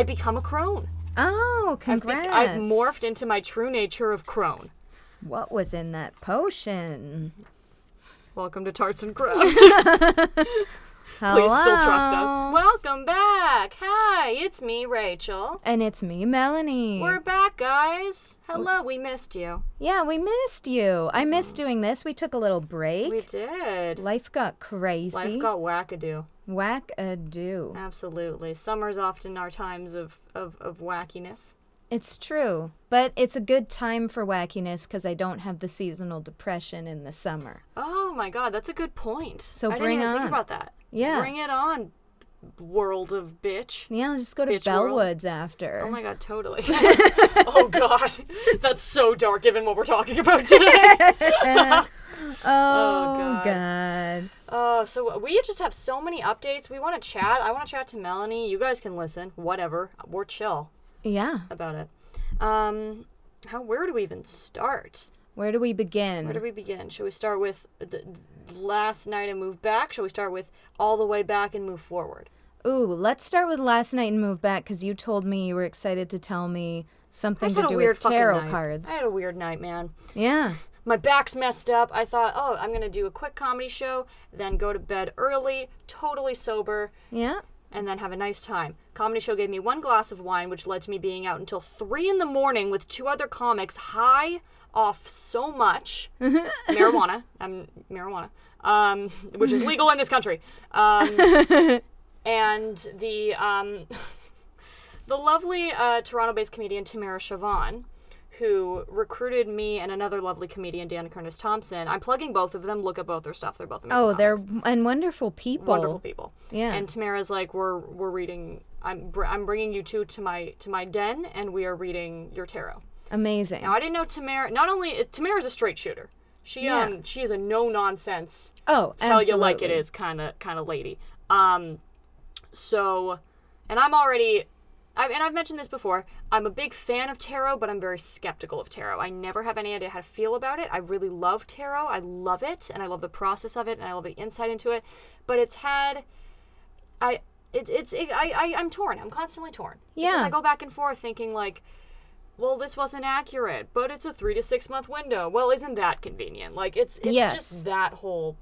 I'm an old. I become a crone. Oh, I've, be- congrats. I've morphed into my true nature of crone. What was in that potion? Welcome to Tarts and Craft. Please still trust us. Welcome back. Hi, it's me, Rachel. And it's me, Melanie. We're back, guys. Hello, we missed you. yeah, we missed you. I missed doing this. We took a little break. We did. Life got crazy. Life got wackadoo. Whack a do. Absolutely. Summer's often our times of, of, of wackiness. It's true. But it's a good time for wackiness because I don't have the seasonal depression in the summer. Oh my god, that's a good point. So I bring didn't even on. think about that. Yeah. Bring it on, world of bitch. Yeah, I'll just go to Bitch world. Bellwoods after. Oh my god, totally. oh god. That's so dark given what we're talking about today. oh, God. God. Uh, so we just have so many updates. We want to chat. I want to chat to Melanie. You guys can listen. Whatever. We're chill Yeah. about it. Um, how? Where do we even start? Where do we begin? Where do we begin? Should we start with the last night and move back? Should we start with all the way back and move forward? Ooh, let's start with last night and move back because you told me you were excited to tell me something to do with tarot night. cards. I had a weird night, man. Yeah. My back's messed up. I thought, oh, I'm gonna do a quick comedy show, then go to bed early, totally sober, Yeah. and then have a nice time. Comedy show gave me one glass of wine, which led to me being out until three in the morning with two other comics, high off so much marijuana. Um, marijuana, um, which is legal in this country. Um, and the um, the lovely uh, Toronto-based comedian Tamara Shevon, who recruited me and another lovely comedian, Dan Curtis Thompson. I'm plugging both of them. Look at both their stuff. They're both amazing. Oh, they're comics and wonderful people. wonderful people. Yeah. And Tamara's like, we're we're reading. I'm br- I'm bringing you two to my to my den, and we are reading your tarot. Amazing. Now I didn't know Tamara. Not only is Tamara's a straight shooter. She Yeah. um she is a no nonsense oh, tell you like it is kind of kind of lady. Um, so, and I'm already. I, and I've mentioned this before. I'm a big fan of tarot, but I'm very skeptical of tarot. I never have any idea how to feel about it. I really love tarot. I love it, and I love the process of it, and I love the insight into it. But it's had, I, it, it's, it, I, I, I'm torn. I'm constantly torn. Because Yeah. I go back and forth thinking like, well, this wasn't accurate, but it's a three to six month window. Well, isn't that convenient? Like, it's, it's Yes. just that whole.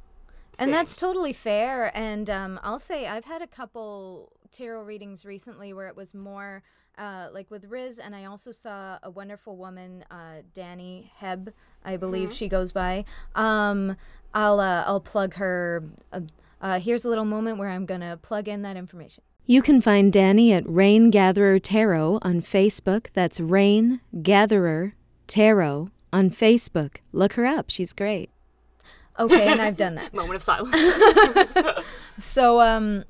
And that's totally fair. And um, I'll say I've had a couple tarot readings recently where it was more uh, like with Riz, and I also saw a wonderful woman, uh, Danny Heb, I believe she goes by. Um, I'll uh, I'll plug her. Uh, uh, here's a little moment where I'm gonna plug in that information. You can find Danny at Rain Gatherer Tarot on Facebook. That's Rain Gatherer Tarot on Facebook. Look her up. She's great. Okay, and I've done that. moment of silence. So um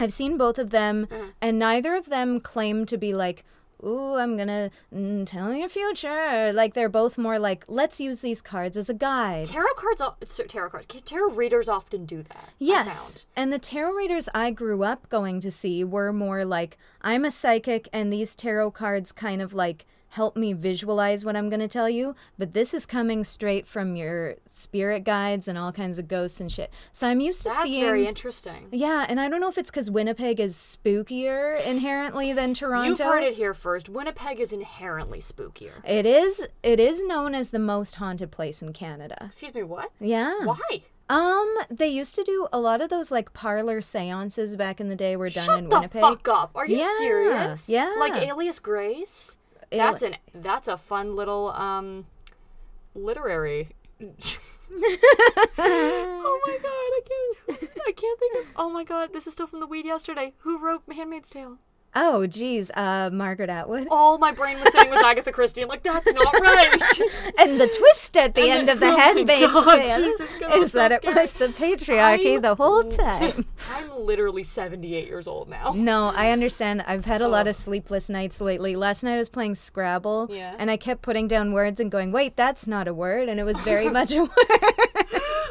I've seen both of them Mm-hmm. and neither of them claim to be like Ooh, I'm gonna mm, tell your future. Like they're both more like, let's use these cards as a guide. tarot cards, tarot cards, tarot readers often do that. Yes. And the tarot readers I grew up going to see were more like, I'm a psychic and these tarot cards kind of like help me visualize what I'm going to tell you. But this is coming straight from your spirit guides and all kinds of ghosts and shit. So I'm used to That's seeing. That's very interesting. Yeah, and I don't know if it's because Winnipeg is spookier inherently than Toronto. You've heard it here first. Winnipeg is inherently spookier. It is. It is known as the most haunted place in Canada. Excuse me, what? Yeah. Why? Um, they used to do a lot of those like parlor seances back in the day were done Shut in the Winnipeg. fuck up. Are you Yeah, serious? yeah. Like Alias Grace? That's an that's a fun little um literary Oh my god, I can't I can't think of Oh my god, this is still from the weed yesterday. Who wrote Handmaid's Tale? Oh, geez, uh, Margaret Atwood. All my brain was saying was Agatha Christie. I'm like, that's not right. And the twist at the And end of the oh Handmaid's Tale is so that it was the patriarchy I'm- the whole time. I'm literally 78 years old now. No, I understand. I've had a lot Oh. of sleepless nights lately. Last night I was playing Scrabble, Yeah. and I kept putting down words and going, "Wait, that's not a word," and it was very much a word.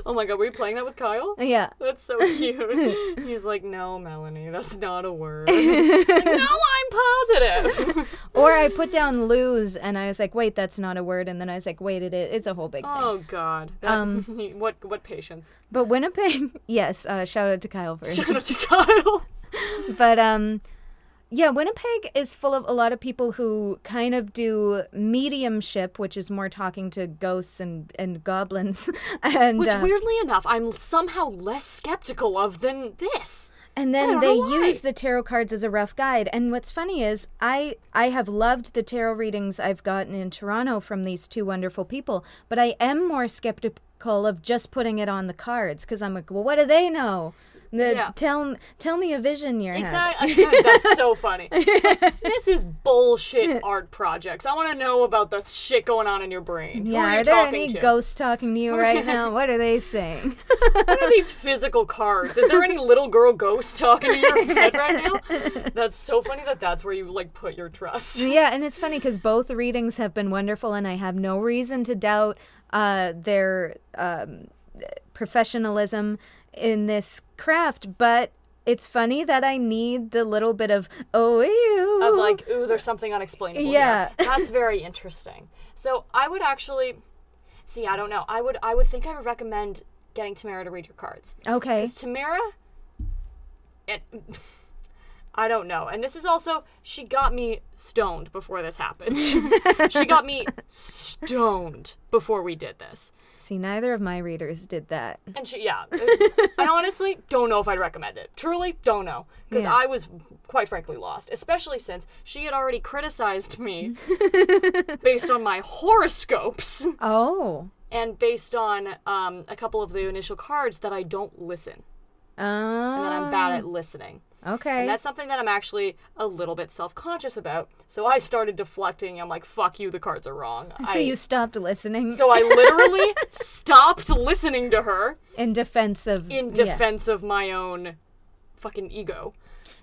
Oh my god, were you playing that with Kyle? yeah. That's so cute. He's like, no, Melanie, that's not a word. Like, no, I'm positive. Or I put down lose, and I was like, "Wait, that's not a word," and then I was like, "Wait, it is. It's a whole big thing." oh god. That, Um, what what patience. But Winnipeg, yes. Uh, shout out to Kyle for Shout out to Kyle. but um Yeah, Winnipeg is full of a lot of people who kind of do mediumship, which is more talking to ghosts and, and goblins. and Which, uh, weirdly enough, I'm somehow less skeptical of than this. and then they use the tarot cards as a rough guide. And what's funny is I I have loved the tarot readings I've gotten in Toronto from these two wonderful people, but I am more skeptical of just putting it on the cards because I'm like, well, what do they know? The, Yeah. Tell tell me a vision you're having. Exactly. That's so funny. Like, this is bullshit art projects. I want to know about the shit going on in your brain. Yeah, are you are there talking any to? ghosts talking to you right now? What are they saying? What are these physical cards? Is there any little girl ghost talking to your head right now? That's so funny that that's where you like put your trust. yeah, and it's funny because both readings have been wonderful, and I have no reason to doubt uh, their um, professionalism in this craft. But it's funny that I need the little bit of oh ew. Of like, ooh, there's something unexplainable. here." Yeah. That's very interesting. So I would actually see. I don't know. I would. I would think I would recommend getting Tamara to read your cards. okay. Because Tamara, and I don't know. And this is also, she got me stoned before this happened. she got me stoned before we did this. See, neither of my readers did that. And she, yeah. I honestly don't know if I'd recommend it. Truly, don't know. Because Yeah. I was, quite frankly, lost. Especially since she had already criticized me based on my horoscopes Oh. and based on um, a couple of the initial cards that I don't listen. Oh. And that I'm bad at listening. Okay. And that's something that I'm actually a little bit self conscious about. So I started deflecting. I'm like, fuck you, the cards are wrong. so I, you stopped listening so I literally stopped listening to her in defense of in yeah. defense of my own fucking ego.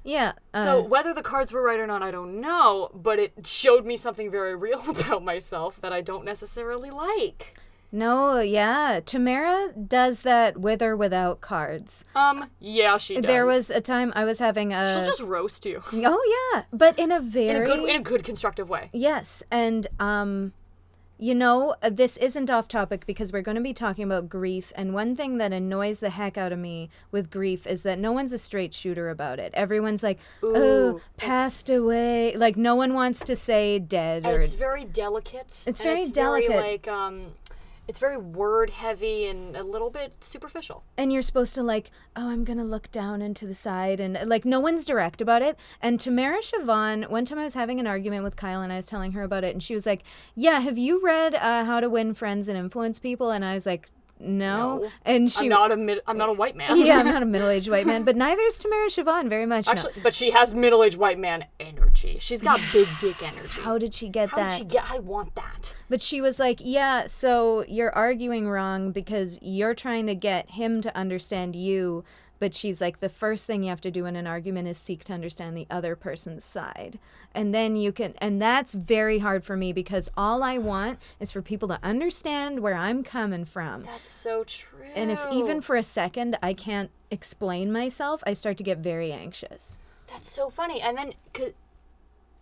Yeah. uh, So whether the cards were right or not, I don't know, but it showed me something very real about myself that I don't necessarily like. No, yeah. Tamara does that with or without cards. Um, yeah, she does. There was a time I was having a. She'll just roast you Oh yeah, but in a in very a good in a good constructive way. yes, and um, you know, this isn't off topic because we're going to be talking about grief, and one thing that annoys the heck out of me with grief is that no one's a straight shooter about it. Everyone's like, Ooh, "Oh, passed away," like no one wants to say dead or. It's very delicate. It's very it's delicate. Very, like um, it's very word heavy and a little bit superficial. and you're supposed to like oh i'm gonna look down into the side and like no one's direct about it and tamara shevon one time i was having an argument with kyle and i was telling her about it and she was like yeah have you read uh, how to win friends and influence people and i was like no, No. and she I'm not a mid- I'm not a white man. yeah i'm not a middle-aged white man but neither is tamara shevon very much no. Actually, but she has middle-aged white man energy. She's got big dick energy. how did she get How that did she get? I want that. But she was like, Yeah, so you're arguing wrong because you're trying to get him to understand you. But she's like, The first thing you have to do in an argument is seek to understand the other person's side. And then you can, and that's very hard for me because all I want is for people to understand where I'm coming from. That's so true. And if even for a second I can't explain myself, I start to get very anxious. That's so funny. And then,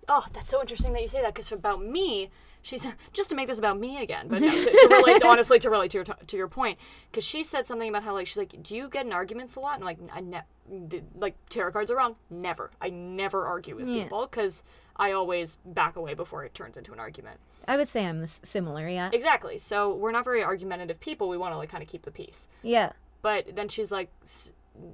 oh, that's so interesting that you say that. Because about me, she's just to make this about me again, but no, to, to relate, honestly, to relate to your to your point. Because she said something about how like she's like, do you get in arguments a lot? And like, I ne- the- like tarot cards are wrong. Never. I never argue with Yeah. people because I always back away before it turns into an argument. I would say I'm similar, yeah. Exactly. So we're not very argumentative people. We want to like kind of keep the peace. Yeah. But then she's like, "S-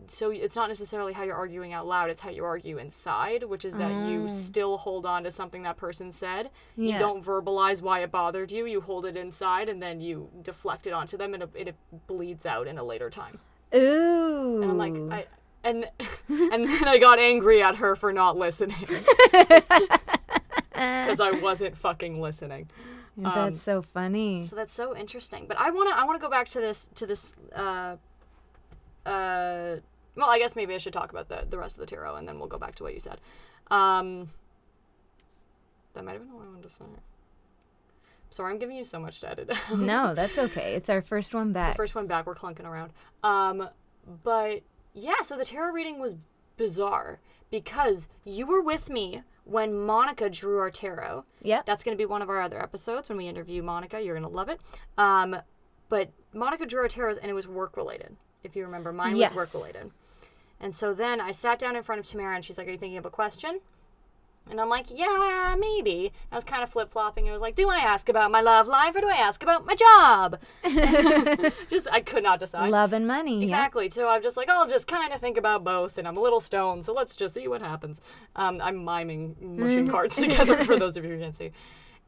so it's not necessarily how you're arguing out loud, it's how you argue inside, which is that you still hold on to something that person said. You don't verbalize why it bothered you, you hold it inside, and then you deflect it onto them, and it, it bleeds out in a later time. Ooh. And I'm like, I. And and then I got angry at her for not listening because I wasn't fucking listening. that's so funny. So that's so interesting. But I wanna I wanna go back to this to this uh uh well I guess maybe I should talk about the the rest of the tarot and then we'll go back to what you said. Um that might have been all I wanted to say. Sorry, I'm giving you so much to edit. no, that's okay. It's our first one back. It's the first one back, we're clunking around. Um but yeah, so the tarot reading was bizarre because you were with me when Monica drew our tarot. Yeah. That's going to be one of our other episodes when we interview Monica. You're going to love it. Um, but Monica drew our tarots and it was work related. If you remember, mine Yes. was work related. And so then I sat down in front of Tamara and she's like, Are you thinking of a question? And I'm like, yeah, maybe. I was kind of flip flopping. I was like, do I ask about my love life or do I ask about my job? just, I could not decide. Love and money. yeah. Exactly. So I'm just like, I'll just kind of think about both, and I'm a little stoned, so let's just see what happens. Um, I'm miming mushing cards together for those of you who can't see.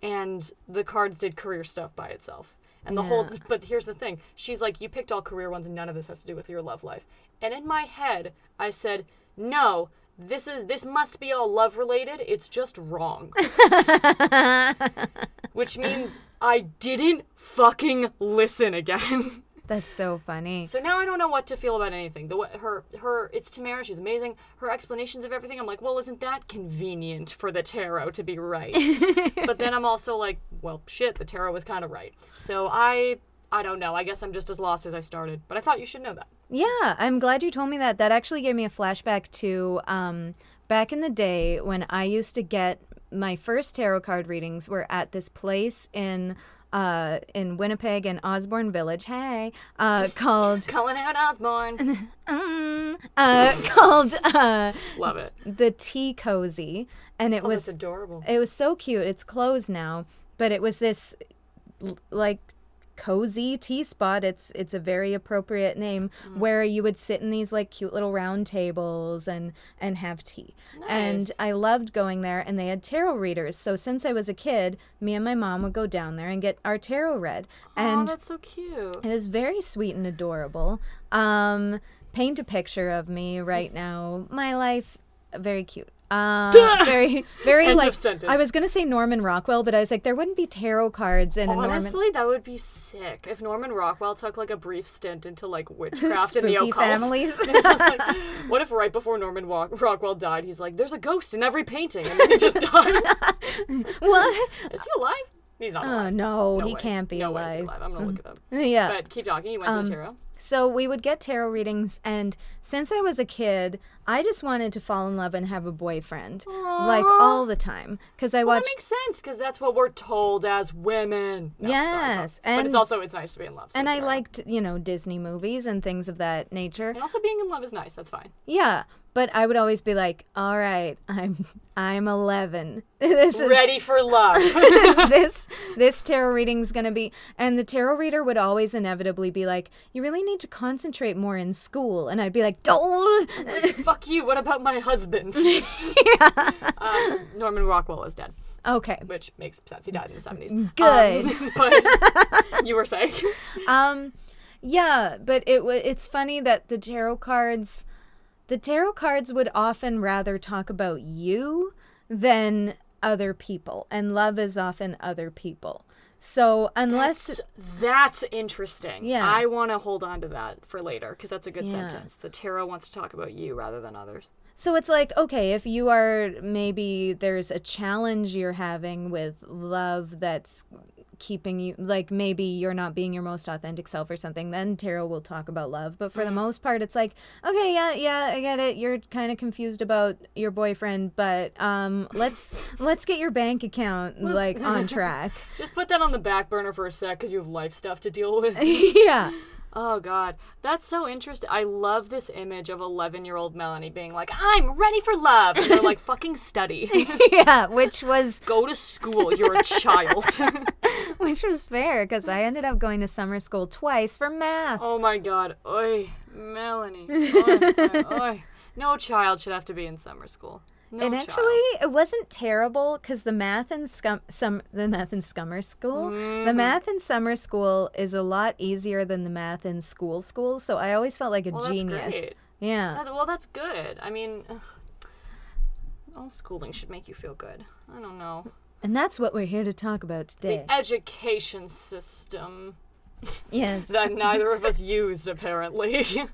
And the cards did career stuff by itself. And the whole, but here's the thing. She's like, you picked all career ones, and none of this has to do with your love life. And in my head, I said, no, this is this must be all love related. It's just wrong. Which means I didn't fucking listen again. That's so funny. So now I don't know what to feel about anything. The her her it's Tamara. She's amazing. Her explanations of everything. I'm like, well, isn't that convenient for the tarot to be right? but then I'm also like, well, shit, the tarot was kind of right. So I I don't know. I guess I'm just as lost as I started. But I thought you should know that. Yeah, I'm glad you told me that. That actually gave me a flashback to um, back in the day when I used to get my first tarot card readings were at this place in uh, in Winnipeg and Osborne Village. Hey, uh, called Calling out Osborne. um, uh, called uh, Love it. the Tea Cozy, and it Oh, was adorable. it was so cute. It's closed now, but it was this like cozy tea spot. It's it's a very appropriate name Mm. where you would sit in these like cute little round tables and and have tea. And I loved going there and they had tarot readers. So since I was a kid, me and my mom would go down there and get our tarot read. oh, And that's so cute. it was very sweet and adorable. Um, paint a picture of me right now. My life, very cute. Uh, very, very End like. I was gonna say Norman Rockwell, but I was like, there wouldn't be tarot cards in a Norman. Honestly, that would be sick if Norman Rockwell took like a brief stint into like witchcraft and the occult. families. It's just like, what if right before Norman Rockwell died, he's like, "There's a ghost in every painting," and then he just dies. What? Is he alive? He's not Uh, alive. no, No he way. can't be no way is alive. alive. I'm gonna look at him. Yeah. Um, But keep talking. You went to tarot. So we would get tarot readings, and since I was a kid, I just wanted to fall in love and have a boyfriend, like all the time, because I Well, watched. that makes sense because that's what we're told as women. No, sorry, Yes, but it's and- also it's nice to be in love. so and I liked, you know, Disney movies and things of that nature. And also being in love is nice. That's fine. Yeah, but I would always be like, "All right, I'm I'm 11. this is Ready for love. this this tarot reading's going to be." And the tarot reader would always inevitably be like, "You really need to concentrate more in school." And I'd be like, "Don't." Fuck you. What about my husband? um, Norman Rockwell is dead, okay. which makes sense. He died in the seventies. Good. Um, but you were saying. Um yeah, but it wa it's funny that the tarot cards the tarot cards would often rather talk about you than other people, and love is often other people. So unless That's, that's interesting. Yeah. I want to hold on to that for later because that's a good Yeah. sentence. The tarot wants to talk about you rather than others. So it's like, okay, if you are maybe there's a challenge you're having with love that's keeping you like maybe you're not being your most authentic self or something, then tarot will talk about love. But for the most part it's like, okay, yeah, yeah, I get it. You're kind of confused about your boyfriend, but um let's let's get your bank account like on track. Just put that on the back burner for a sec because you have life stuff to deal with. yeah. Oh God, that's so interesting. I love this image of eleven-year-old Melanie being like, "I'm ready for love," and they're like, "Fucking study, yeah, which was go to school. You're a child." which was fair cuz I ended up going to summer school twice for math. oh my God, oi, Melanie, oi, oi. No child should have to be in summer school. No and child. actually, it wasn't terrible because the math in scum, some the math in summer school, Mm-hmm. the math in summer school is a lot easier than the math in school school. So I always felt like a Well, that's genius. great. Yeah, That's, well, that's good. I mean, ugh, all schooling should make you feel good. I don't know. and that's what we're here to talk about today. The education system yes. that neither of us used, apparently.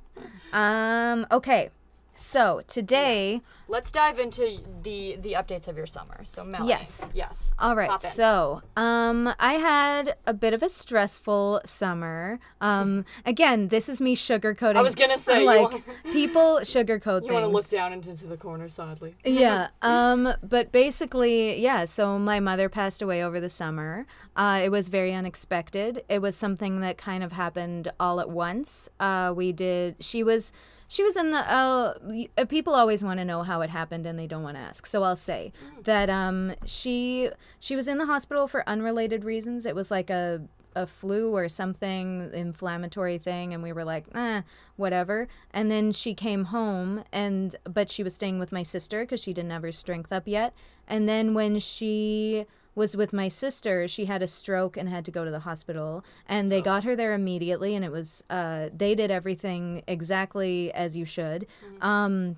Um. Okay. So today, Let's dive into the the updates of your summer. So, Melanie. Yes. Yes. all right. So, um, I had a bit of a stressful summer. Um, again, this is me sugarcoating. I was gonna say, like want- people sugarcoat things. You want to look down into, into the corner, sadly. yeah. Um. But basically, yeah. So my mother passed away over the summer. Uh, it was very unexpected. It was something that kind of happened all at once. Uh, we did. She was she was in the. Uh, uh, people always want to know how it happened, and they don't want to ask. So I'll say that um, she she was in the hospital for unrelated reasons. It was like a a flu or something inflammatory thing and we were like eh, whatever and then she came home and but she was staying with my sister because she didn't have her strength up yet and then when she was with my sister she had a stroke and had to go to the hospital and they got her there immediately and it was uh, they did everything exactly as you should um,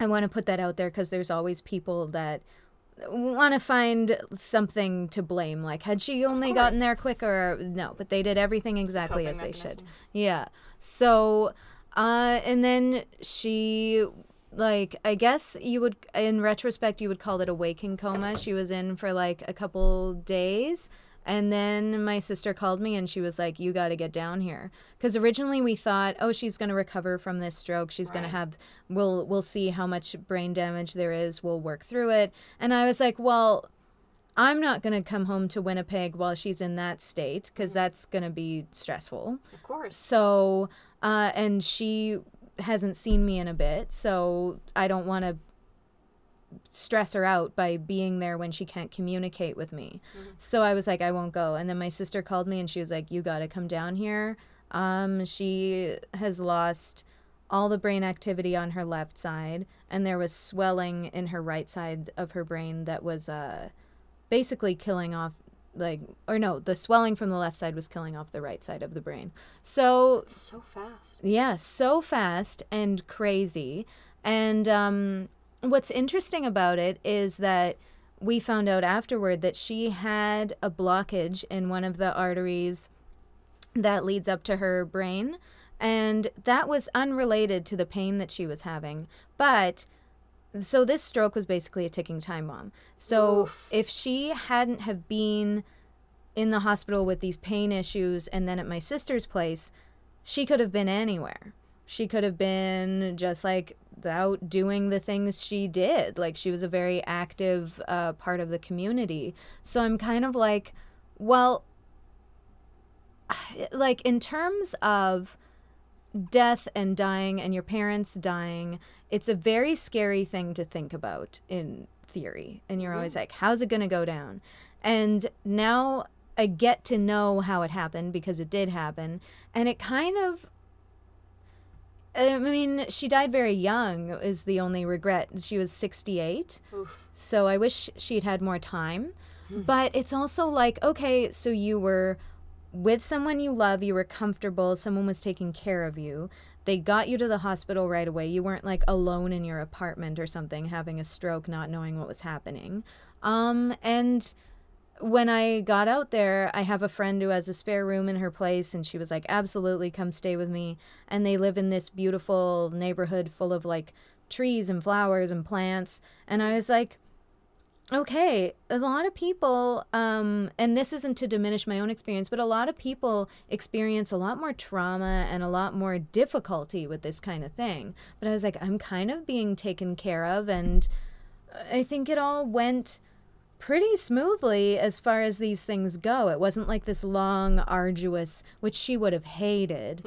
i want to put that out there because there's always people that want to find something to blame. Like, had she only gotten there quicker? No, but they did everything exactly Coping as they should. Yeah. So, uh, and then she, like, I guess you would, in retrospect, you would call it a waking coma. She was in for like a couple days. And then my sister called me and she was like, You got to get down here. Because originally we thought, Oh, she's going to recover from this stroke. She's going to have, we'll, we'll see how much brain damage there is. We'll work through it. And I was like, Well, I'm not going to come home to Winnipeg while she's in that state because that's going to be stressful. Of course. So, uh, and she hasn't seen me in a bit, so I don't want to stress her out by being there when she can't communicate with me. So I was like, I won't go. And then my sister called me and she was like, You got to come down here. Um, she has lost all the brain activity on her left side, and there was swelling in her right side of her brain that was uh, basically killing off like or no the swelling from the left side was killing off the right side of the brain. So It's so fast. yeah so fast and crazy. And um, what's interesting about it is that we found out afterward that she had a blockage in one of the arteries that leads up to her brain. And that was unrelated to the pain that she was having. But so this stroke was basically a ticking time bomb. So Oof. if she hadn't have been in the hospital with these pain issues and then at my sister's place she could have been anywhere she could have been just like out doing the things she did like she was a very active uh, part of the community so i'm kind of like well like in terms of death and dying and your parents dying, it's a very scary thing to think about in theory. And you're always like, how's it going to go down? And now I get to know how it happened because it did happen. And it kind of. I mean, she died very young, is the only regret. She was 68. Oof. So I wish she'd had more time. But it's also like, okay, so you were with someone you love, you were comfortable, someone was taking care of you. They got you to the hospital right away. You weren't like alone in your apartment or something, having a stroke, not knowing what was happening. Um, and when I got out there, I have a friend who has a spare room in her place, and she was like, Absolutely, come stay with me. And they live in this beautiful neighborhood full of like trees and flowers and plants. And I was like, Okay, a lot of people, um, and this isn't to diminish my own experience, but a lot of people experience a lot more trauma and a lot more difficulty with this kind of thing. But I was like, I'm kind of being taken care of, and I think it all went pretty smoothly as far as these things go. It wasn't like this long, arduous, which she would have hated.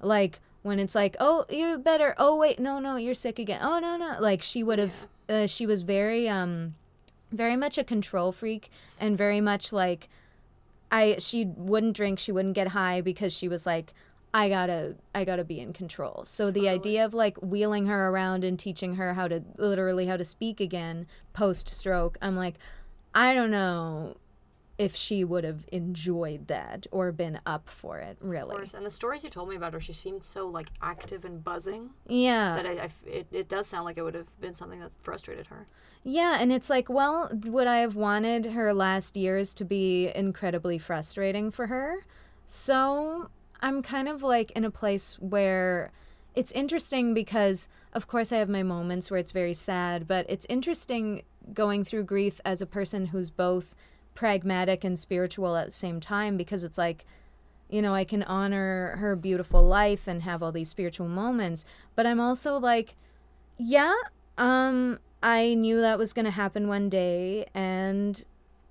Like when it's like, oh, you better. Oh wait, no, no, you're sick again. Oh no, no. Like she would have. Uh, she was very, um, very much a control freak and very much like, I. She wouldn't drink. She wouldn't get high because she was like. I gotta, I gotta be in control. So the idea of like wheeling her around and teaching her how to literally how to speak again post stroke, I'm like, I don't know if she would have enjoyed that or been up for it, Of really. course. And the stories you told me about her, she seemed so like active and buzzing Yeah. that I, I it, it does sound like it would have been something that frustrated her. Yeah, and it's like, well, would I have wanted her last years to be incredibly frustrating for her? So I'm kind of like in a place where it's interesting because, of course, I have my moments where it's very sad, but it's interesting going through grief as a person who's both pragmatic and spiritual at the same time because it's like, you know, I can honor her beautiful life and have all these spiritual moments, but I'm also like, yeah, um, I knew that was going to happen one day and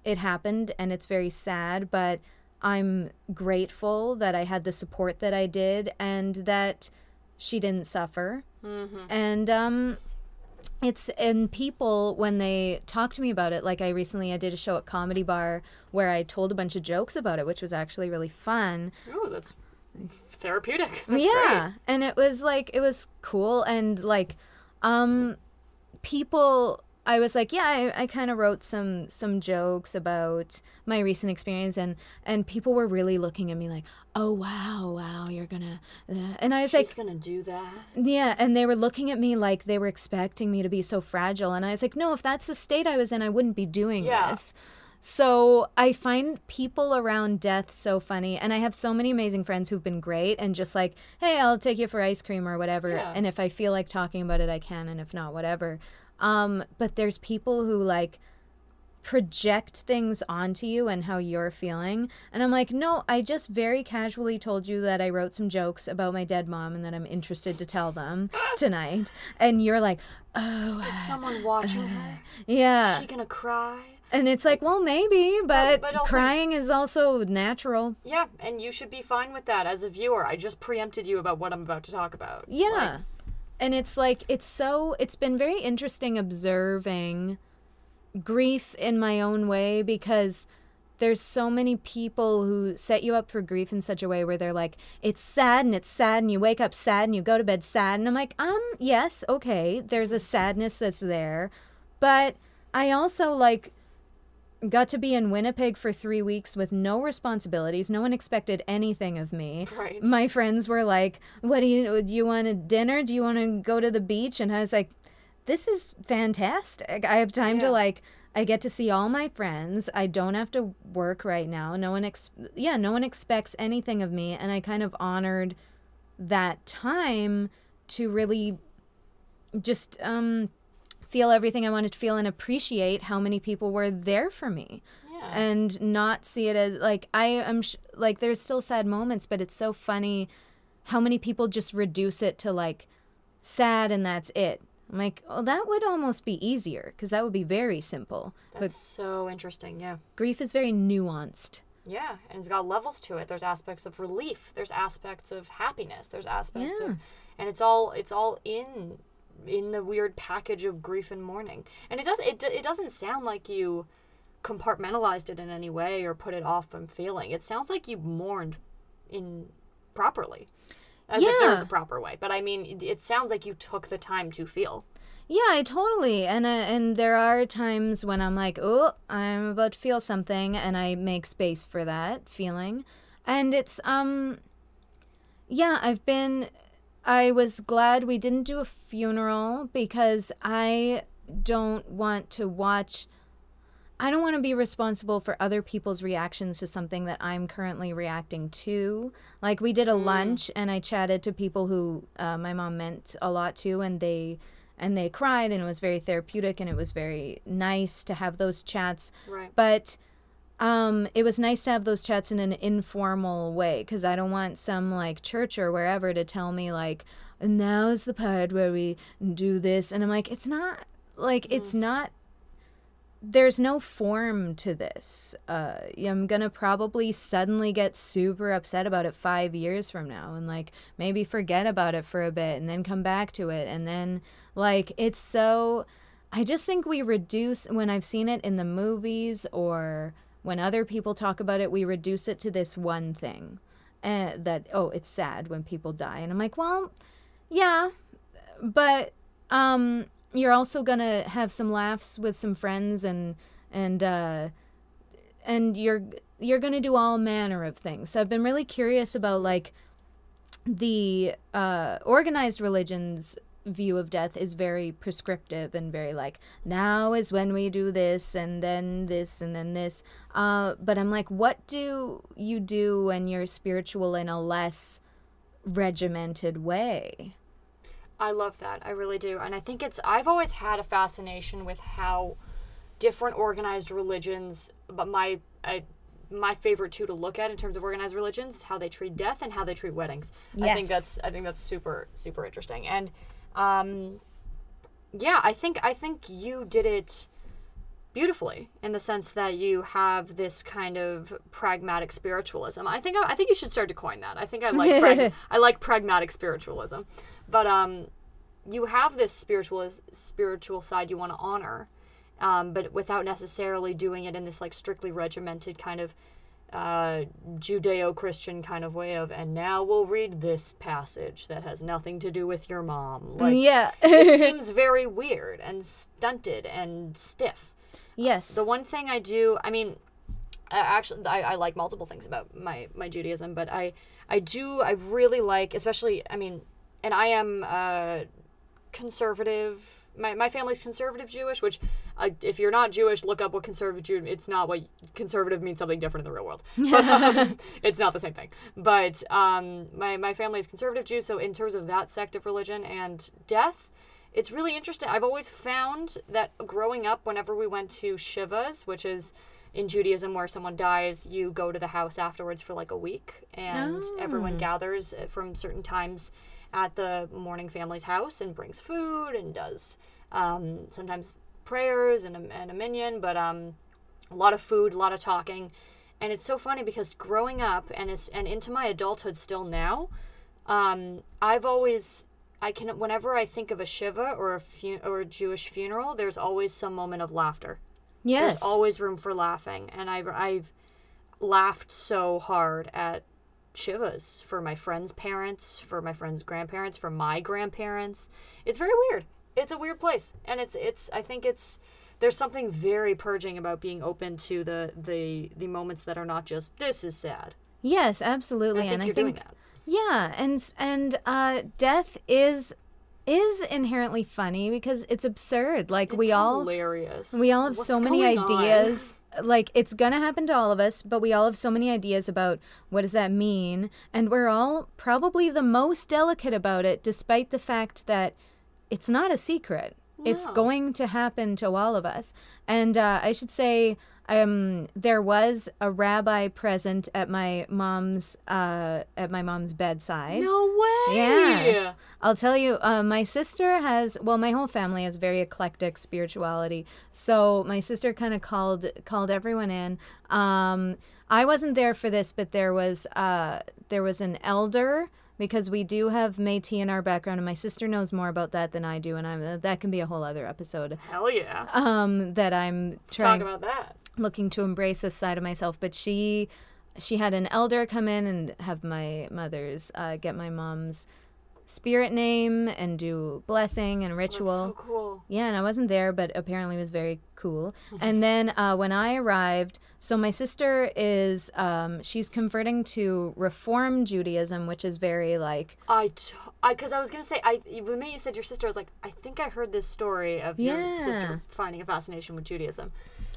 it happened and it's very sad, but I'm grateful that I had the support that I did and that she didn't suffer. and um it's and people when they talk to me about it like i recently i did a show at comedy bar where i told a bunch of jokes about it which was actually really fun Ooh, that's therapeutic. That's yeah and it was like it was cool and like um people i was like yeah i, I kind of wrote some some jokes about my recent experience and and people were really looking at me like oh wow wow you're gonna uh, and i was great. like She's gonna do that. yeah, and they were looking at me like they were expecting me to be so fragile. And I was like, no, if that's the state I was in, I wouldn't be doing Yeah. this. So I find people around death so funny. And I have so many amazing friends who've been great and just like, hey, I'll take you for ice cream or whatever. Yeah. And if I feel like talking about it, I can. And if not, whatever. Um, but there's people who like, project things onto you and how you're feeling. And I'm like, no, I just very casually told you that I wrote some jokes about my dead mom and that I'm interested to tell them tonight. And you're like, oh, Is someone watching her? yeah. Is she gonna cry? And it's like, well, maybe, but, but also- crying is also natural. Yeah, and you should be fine with that as a viewer. I just preempted you about what I'm about to talk about. Yeah. And it's like, it's so, it's been very interesting observing grief in my own way because there's so many people who set you up for grief in such a way where they're like, it's sad and it's sad and you wake up sad and you go to bed sad. And I'm like, um, yes, okay, there's a sadness that's there. But I also like got to be in Winnipeg for three weeks with no responsibilities. No one expected anything of me. Right. My friends were like, "What do you do? You want a dinner? Do you want to go to the beach?" And I was like, "This is fantastic. I have time Yeah. to like." I get to see all my friends. I don't have to work right now. No one ex- yeah, no one expects anything of me and I kind of honored that time to really just um feel everything I wanted to feel and appreciate how many people were there for me Yeah. and not see it as like I am sh- like there's still sad moments, but it's so funny how many people just reduce it to like sad and that's it. I'm like, oh, that would almost be easier because that would be very simple. That's so interesting. Yeah. Grief is very nuanced. Yeah, and it's got levels to it. There's aspects of relief. There's aspects of happiness. There's aspects Yeah. of, and it's all it's all in in the weird package of grief and mourning. And it does it it doesn't sound like you compartmentalized it in any way or put it off from feeling. It sounds like you mourned in properly, as if there was a proper way. But I mean, it, it sounds like you took the time to feel. Yeah, I totally. And uh, and there are times when I'm like, "Oh, I'm about to feel something," and I make space for that feeling. And it's um yeah, I've been I was glad we didn't do a funeral because I don't want to watch I don't want to be responsible for other people's reactions to something that I'm currently reacting to. Like we did a lunch and I chatted to people who uh, my mom meant a lot to, and they and they cried, and it was very therapeutic, and it was very nice to have those chats. Right. But um, it was nice to have those chats in an informal way because I don't want some like church or wherever to tell me like now's the part where we do this, and I'm like, it's not like it's not there's no form to this. Uh, I'm gonna probably suddenly get super upset about it five years from now, and like maybe forget about it for a bit, and then come back to it, and then like it's so. I just think we reduce when I've seen it in the movies or when other people talk about it, we reduce it to this one thing, uh, that oh, it's sad when people die, and I'm like, well, yeah, but um you're also gonna have some laughs with some friends and and uh and you're you're gonna do all manner of things. So i've been really curious about like the uh organized religions view of death is very prescriptive and very like now is when we do this and then this and then this uh but i'm like what do you do when you're spiritual in a less regimented way I love that. I really do. And I think it's I've always had a fascination with how different organized religions, but my I, my favorite two to look at in terms of organized religions how they treat death and how they treat weddings. Yes. I think that's I think that's super super interesting. And um yeah, I think I think you did it beautifully in the sense that you have this kind of pragmatic spiritualism. I think I think you should start to coin that. I think I like prag- I like pragmatic spiritualism. But um you have this spiritual spiritual side you want to honor, um, but without necessarily doing it in this like strictly regimented kind of uh, Judeo-Christian kind of way of, and now we'll read this passage that has nothing to do with your mom. Like, yeah. it seems very weird and stunted and stiff. yes. The one thing I do, I mean, uh, actually, I, I like multiple things about my my Judaism, but I I do I really like, especially, I mean, and I am uh, conservative. My, my family's conservative Jewish, which uh, if you're not Jewish, look up what conservative Jew. It's not what conservative means. Something different in the real world. But, um, it's not the same thing. But um, my my family is conservative Jew, so in terms of that sect of religion and death, it's really interesting. I've always found that growing up, whenever we went to shivas, which is in Judaism where someone dies, you go to the house afterwards for like a week, and everyone gathers uh, from certain times at the mourning family's house and brings food and does um, sometimes prayers and a, and a minyan, but um, a lot of food, a lot of talking. And it's so funny because growing up and it's, and into my adulthood still now, um, I've always I can whenever I think of a shiva or a fu- or a Jewish funeral, there's always some moment of laughter. yes. There's always room for laughing, and I've I've laughed so hard at shivas for my friends' parents, for my friends' grandparents, for my grandparents. It's very weird. It's a weird place, and it's it's I think it's there's something very purging about being open to the the the moments that are not just this is sad. yes, And absolutely. I think and you're I think doing that. Yeah, and and uh, death is is inherently funny because it's absurd. Like we It's all hilarious. we all have What's so many ideas. Like it's gonna happen to all of us, but we all have so many ideas about what does that mean, and we're all probably the most delicate about it, despite the fact that it's not a secret. It's going to happen to all of us. And uh, I should say, um, there was a rabbi present at my mom's uh, at my mom's bedside. No way. Yes. I'll tell you, uh, my sister has, well, my whole family has very eclectic spirituality. So my sister kind of called called everyone in. Um, I wasn't there for this, but there was uh, there was an elder because we do have Métis in our background, and my sister knows more about that than I do, and I'm that can be a whole other episode. Hell yeah. Um, that I'm trying Talk about that. Looking to embrace this side of myself but she she had an elder come in and have my mother's uh, get my mom's spirit name and do blessing and ritual so cool. yeah and i wasn't there but apparently it was very cool and then uh, when i arrived so my sister is um, she's converting to reform judaism which is very like I because I was gonna say, I, the minute you said your sister, I was like, I think I heard this story of your sister finding a fascination with Judaism.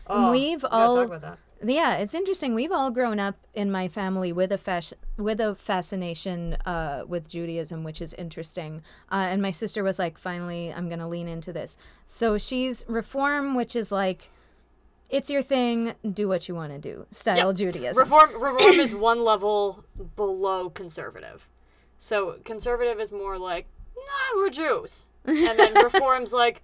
Oh, we've we all talk about that. Yeah, it's interesting. We've all grown up in my family with a fasc- with a fascination uh, with Judaism, which is interesting. Uh, and my sister was like, "Finally, I'm gonna lean into this." So she's reform, which is like, it's your thing. Do what you want to do. Style Yep. Judaism. Reform, reform is one level below conservative. So conservative is more like, nah, we're Jews, and then reform's like,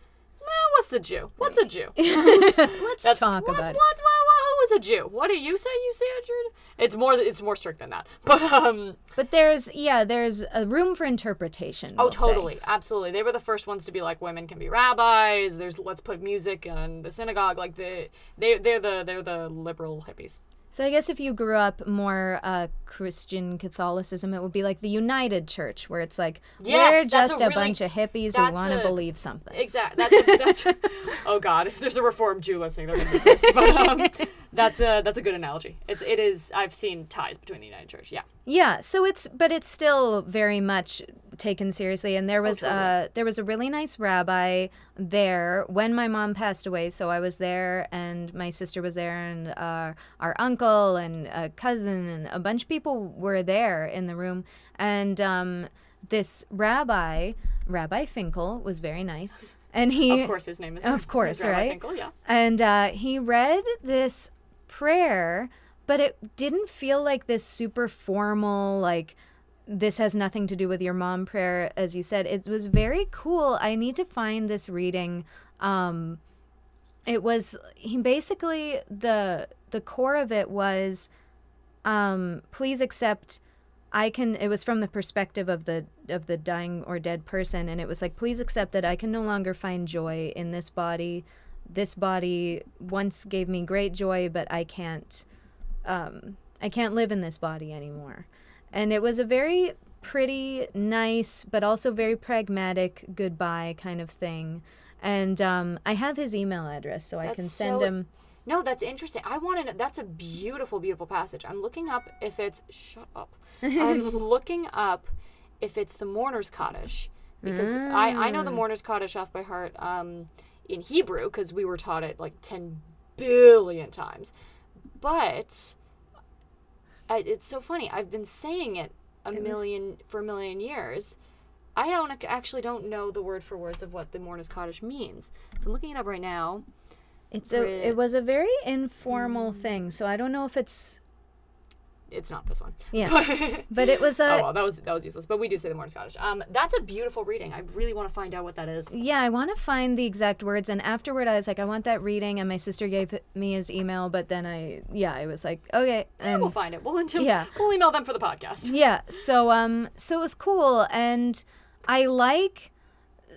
what's the Jew? What's a Jew? Let's That's talk what's, about what, it. what, what, who is a Jew? What do you say? You say a Jew? It's more. It's more strict than that. But um. But there's yeah, there's a room for interpretation. Oh, we'll say. totally, absolutely. They were the first ones to be like, women can be rabbis. There's let's put music in the synagogue. Like the they they're the they're the liberal hippies. So I guess if you grew up more uh, Christian Catholicism, it would be like the United Church, where it's like Yes, we're just a a, really- bunch of hippies who want to believe something. Exactly. That's, that's oh god. If there's a reformed Jew listening, they're gonna be pissed. But um, that's a that's a good analogy. It's it is. I've seen ties between the United Church. Yeah. Yeah, so it's but it's still very much taken seriously and there was totally. uh there was a really nice rabbi there when my mom passed away so I was there and my sister was there and uh, our uncle and a cousin and a bunch of people were there in the room and um this rabbi Rabbi Finkel was very nice and he Of course, his name is. Of course, Rabbi right? Finkel, yeah. and uh, he read this prayer, but it didn't feel like this super formal, like, this has nothing to do with your mom prayer, as you said. It was very cool. I need to find this reading. Um, it was he basically the the core of it was um, please accept I can it was from the perspective of the of the dying or dead person and it was like please accept that I can no longer find joy in this body. This body once gave me great joy but I can't um I can't live in this body anymore. And it was a very pretty, nice, but also very pragmatic goodbye kind of thing. And um, I have his email address, so I can send so- him. No, that's interesting. I want to know. That's a beautiful, beautiful passage. I'm looking up if it's. Shut up. I'm looking up if it's the Mourner's Kaddish because I, I know the Mourner's Kaddish off by heart um, in Hebrew because we were taught it like 10 billion times. But I, it's so funny. I've been saying it a million for a million years. I don't actually don't know the word for words of what the Mourner's Kaddish means. So I'm looking it up right now. It's a, it was a very informal thing, so I don't know if it's It's not this one. yeah, but it was a oh well, that was that was useless. But we do say the Mourner's Kaddish. Um, that's a beautiful reading. I really want to find out what that is. Yeah, I want to find the exact words. And afterward, I was like, I want that reading. And my sister gave me his email, but then I, yeah, I was like, okay. And we'll find it. We'll, Yeah. we'll email them for the podcast. yeah, so um, so it was cool, and I like.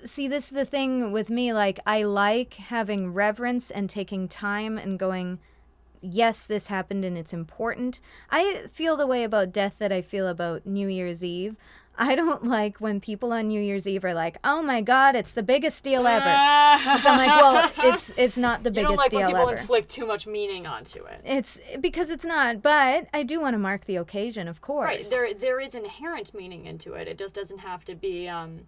See, this is the thing with me. Like, I like having reverence and taking time and going. Yes, this happened and it's important. I feel the way about death that I feel about New Year's Eve. I don't like when people on New Year's Eve are like, "Oh my God, it's the biggest deal ever." So I'm like, well, it's it's not the you biggest don't like deal when people ever. inflict too much meaning onto it. it's because it's not, but I do want to mark the occasion, of course. Right. There there is inherent meaning into it. It just doesn't have to be um,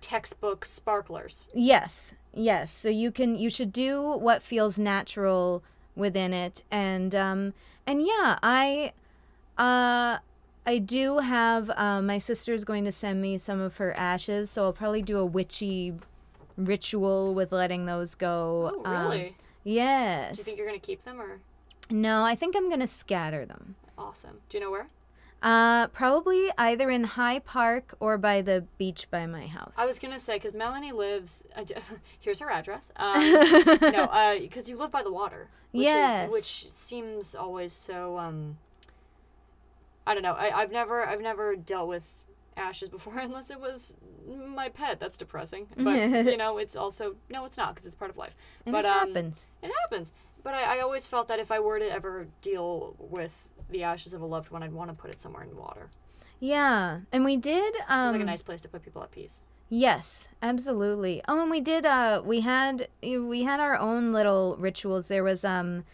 textbook sparklers. Yes, yes. So you can you should do what feels natural within it, and um and yeah, I uh I do have uh, my sister's going to send me some of her ashes, so I'll probably do a witchy ritual with letting those go. Oh, Um, really? yes. do you think you're gonna keep them or? no, I think I'm gonna scatter them. Awesome. Do you know where? Uh, probably either in High Park or by the beach by my house. I was gonna say because Melanie lives. D- here's her address. Um, no, because you live by the water. Which Yes. Is, which seems always so. Um, I don't know. I, I've never I've never dealt with ashes before unless it was my pet. That's depressing. But you know, it's also no, it's not because it's part of life. and but it um, happens. It happens. But I, I always felt that if I were to ever deal with the ashes of a loved one, I'd want to put it somewhere in water. Yeah, and we did. Seems Um, like a nice place to put people at peace. Yes, absolutely. Oh, and we did. Uh, we had we had our own little rituals. There was um,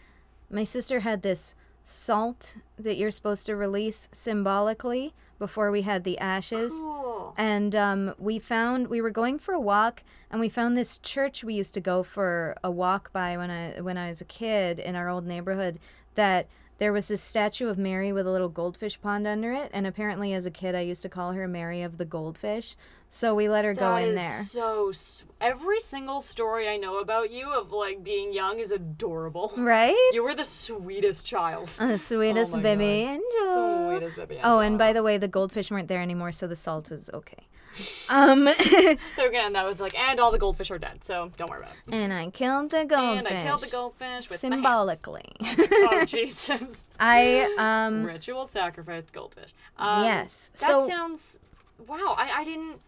my sister had this salt that you're supposed to release symbolically before we had the ashes. Cool. And um, we found we were going for a walk, and we found this church we used to go for a walk by when I when I was a kid in our old neighborhood. That there was this statue of Mary with a little goldfish pond under it, and apparently as a kid I used to call her Mary of the Goldfish. So we let her go in is there. So every single story I know about you of like being young is adorable. Right? You were the sweetest child. Uh, the sweetest Oh baby God. angel. Sweetest baby. angel. Oh, and by the way, the goldfish weren't there anymore, so the salt was okay. Um, they're gonna end that with like, and all the goldfish are dead, so don't worry about it. and I killed the goldfish. And I killed the goldfish with symbolically. Oh Jesus! I um Ritual sacrificed goldfish. Um, Yes, That so- sounds. Wow. I I didn't.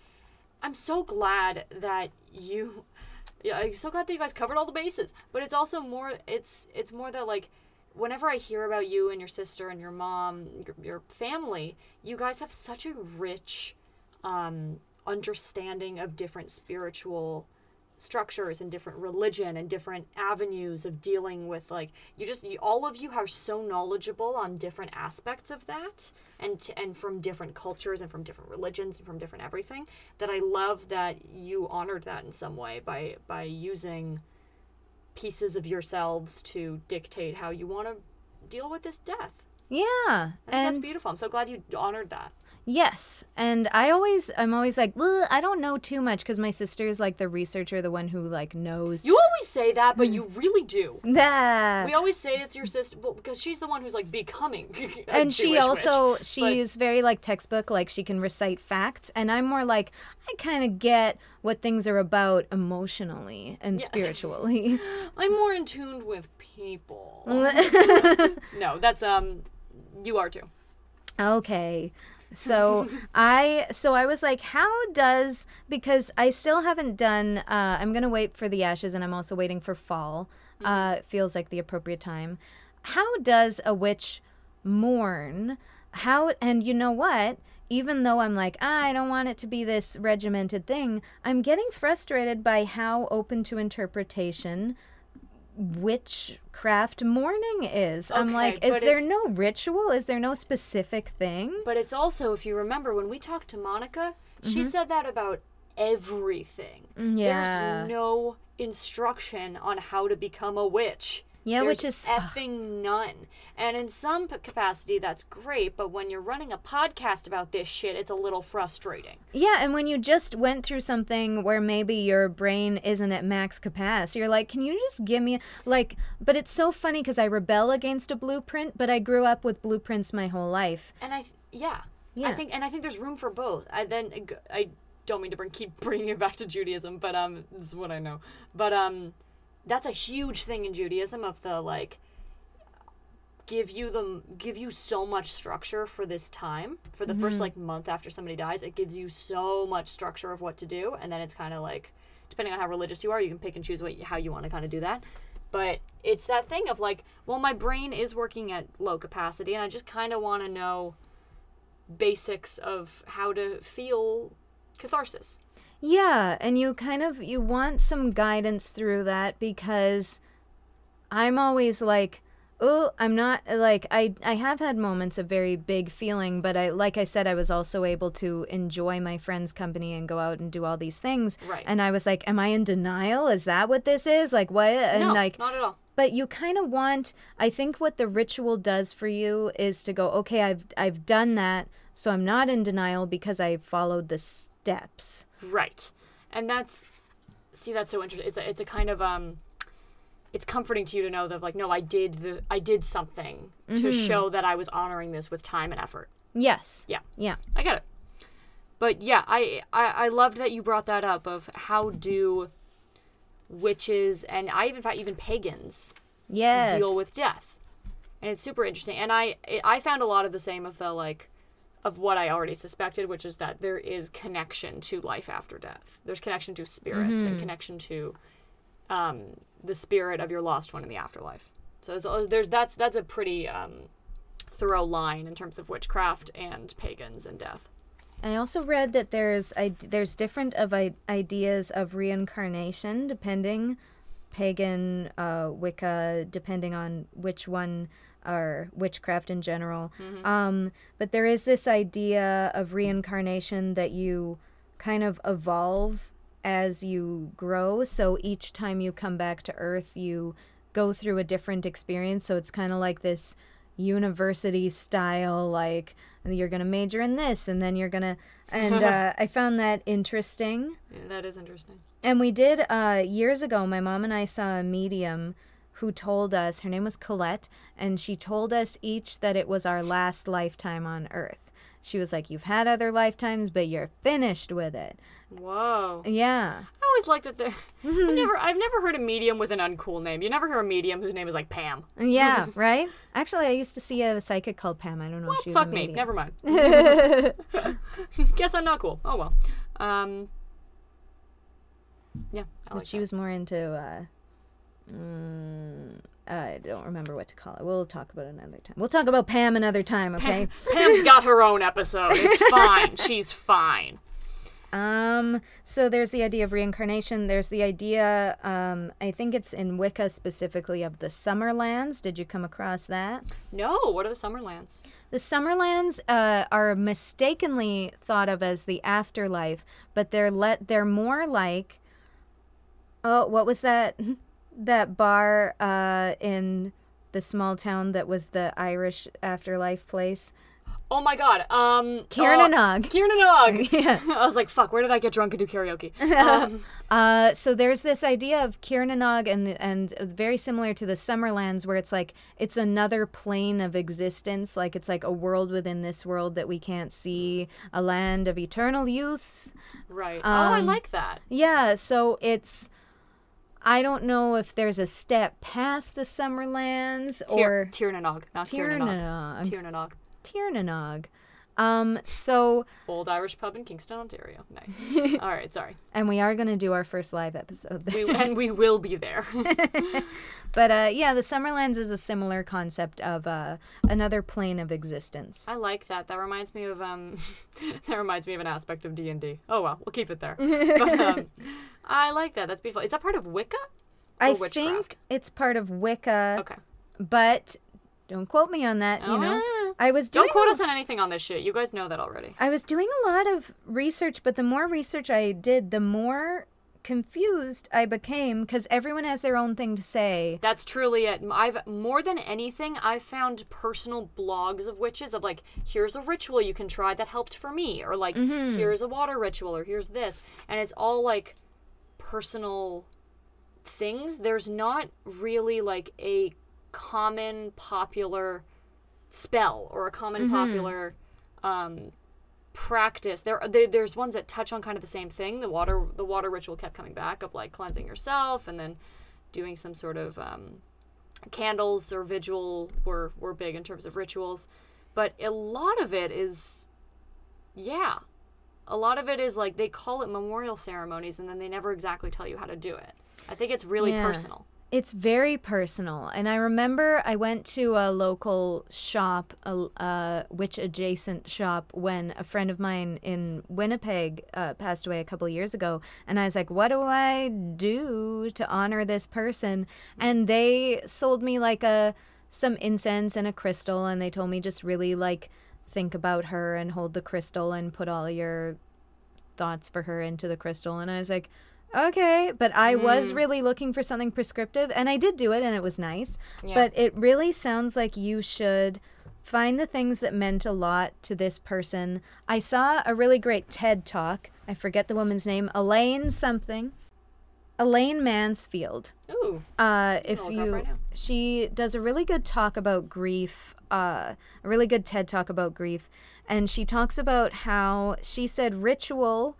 I'm so glad that you. Yeah, I'm so glad that you guys covered all the bases. But it's also more. It's it's more that like. Whenever I hear about you and your sister and your mom, your, your family, you guys have such a rich um, understanding of different spiritual structures and different religion and different avenues of dealing with like you just you, all of you are so knowledgeable on different aspects of that and t- and from different cultures and from different religions and from different everything that I love that you honored that in some way by by using pieces of yourselves to dictate how you want to deal with this death. yeah, think that's beautiful. I'm so glad you honored that. Yes, and I always I'm always like, "Ugh, I don't know too much because my sister is like the researcher, the one who like knows. You always say that, but you really do. Nah. We always say it's your sister well, because she's the one who's like becoming. and she Jewish also witch. she's very like textbook like she can recite facts and i'm more like i kind of get what things are about emotionally and spiritually I'm more in tune with people. no, that's um, you are too. okay So I so I was like, how does because I still haven't done. Uh, I'm gonna wait for the ashes, and I'm also waiting for fall. Uh, it feels like the appropriate time. How does a witch mourn? How and you know what? Even though I'm like, ah, I don't want it to be this regimented thing, I'm getting frustrated by how open to interpretation witchcraft mourning is. I'm like, is there no ritual? Is there no specific thing? But it's also, if you remember, when we talked to Monica, she said that about everything. Mm-hmm. Yeah. There's no instruction on how to become a witch. Yeah, There's which is effing none. And in some capacity, that's great. But when you're running a podcast about this shit, it's a little frustrating. Yeah, and when you just went through something where maybe your brain isn't at max capacity, you're like, can you just give me like? But it's so funny because I rebel against a blueprint, but I grew up with blueprints my whole life. And I, th- yeah, Yeah. I think, and I think there's room for both. I then I don't mean to bring keep bringing it back to Judaism, but um, this is what I know. But um, that's a huge thing in Judaism of the like give you the give you so much structure for this time for the first mm-hmm. like month after somebody dies it gives you so much structure of what to do and then it's kind of like depending on how religious you are you can pick and choose what how you want to kind of do that. But it's that thing of like well my brain is working at low capacity and i just kind of want to know basics of how to feel catharsis Yeah, and you kind of you want some guidance through that because I'm always like, oh, I'm not like I I have had moments of very big feeling, but I like I said I was also able to enjoy my friends' company and go out and do all these things. Right. And I was like, am I in denial? Is that what this is? Like what? And no like not at all but you kind of want i think what the ritual does for you is to go okay i've i've done that so i'm not in denial because i followed the steps Right. And that's see that's so interesting. It's a it's a kind of um it's comforting to you to know that like no I did the I did something to show that I was honoring this with time and effort. yes Yeah. yeah I get it. But yeah, I, I I loved that you brought that up of how do witches and I even even pagans yes deal with death. And it's super interesting. And I I found a lot of the same of the like of what I already suspected, which is that there is connection to life after death. There's connection to spirits and connection to um, the spirit of your lost one in the afterlife. So there's, uh, there's that's that's a pretty um, thorough line in terms of witchcraft and pagans and death. I also read that there's I, there's different of I, ideas of reincarnation depending pagan uh, Wicca depending on which one or witchcraft in general. Um, but there is this idea of reincarnation that you kind of evolve as you grow. So each time you come back to Earth, you go through a different experience. So it's kind of like this university style, like you're going to major in this and then you're going to. And uh, I found that interesting. Yeah, that is interesting. And we did uh, years ago. My mom and I saw a medium who told us her name was Colette, and she told us each that it was our last lifetime on Earth. She was like, "You've had other lifetimes, but you're finished with it." Whoa. Yeah, I always like that. there- I've never I've never heard a medium with an uncool name. You never hear a medium whose name is like Pam. yeah, right. Actually, I used to see a psychic called Pam. I don't know if she was Fuck a me. medium. Never mind. Guess I'm not cool. Oh well. Um. Yeah, I But like she that. was more into. Uh, mm, I don't remember what to call it. We'll talk about it another time. We'll talk about Pam another time, okay? Pam's got her own episode. It's fine. She's fine. Um, so there's the idea of reincarnation. There's the idea, um, I think it's in Wicca specifically, of the Summerlands. Did you come across that? No, what are the Summerlands? The Summerlands uh, are mistakenly thought of as the afterlife, but they're let they're more like, oh, what was that? That bar uh, in the small town that was the Irish afterlife place, Oh my god. Um. Kiernanog. Uh, Kiernanog. Yes. I was like, fuck. Where did I get drunk and do karaoke? Um, Uh, so there's this idea of Kiernanog and and very similar to the Summerlands, where it's like it's another plane of existence, like it's like a world within this world that we can't see, a land of eternal youth. right. oh, I Um, like that. Yeah, so it's. I don't know if there's a step past the Summerlands Tier- or Tiernanog, not Kiernanog. Tiernanog. Tiernanog. Tiernanog. Um, so, Old Irish pub in Kingston, Ontario. Nice. All right, sorry. and we are going to do our first live episode there. We, and we will be there. But uh, yeah, the Summerlands is a similar concept of uh, another plane of existence. I like that. That reminds me of um, that reminds me of an aspect of D and D. Oh well, we'll keep it there. But, um, I like that. That's beautiful. Is that part of Wicca? I witchcraft? think it's part of Wicca, Okay. but don't quote me on that. You Oh, know, yeah. I was doing Don't quote a- us on anything on this shit. You guys know that already. I was doing a lot of research, but the more research I did, the more confused I became because everyone has their own thing to say. That's truly it. I've more than anything, I've found personal blogs of witches of like, here's a ritual you can try that helped for me, or like, mm-hmm. here's a water ritual, or here's this, and it's all like personal things. There's not really like a common popular spell or a common popular um, practice. There, there, there's ones that touch on kind of the same thing. The water, the water ritual kept coming back of like cleansing yourself and then doing some sort of um, candles or vigil were were big in terms of rituals. But a lot of it is, yeah, a lot of it is like they call it memorial ceremonies and then they never exactly tell you how to do it. I think it's really Yeah. personal. It's very personal. And I remember I went to a local shop, a, a witch adjacent shop, when a friend of mine in Winnipeg uh, passed away a couple years ago. And I was like, what do I do to honor this person? And they sold me like a some incense and a crystal. And they told me just really like think about her and hold the crystal and put all your thoughts for her into the crystal. And I was like, okay. But I was really looking for something prescriptive and I did do it and it was nice. Yeah. But it really sounds like you should find the things that meant a lot to this person. I saw a really great TED talk. I forget the woman's name, Elaine something. Elaine Mansfield. Ooh, Uh, if look her up you, right she does a really good talk about grief, uh, a really good TED talk about grief, and she talks about how she said ritual.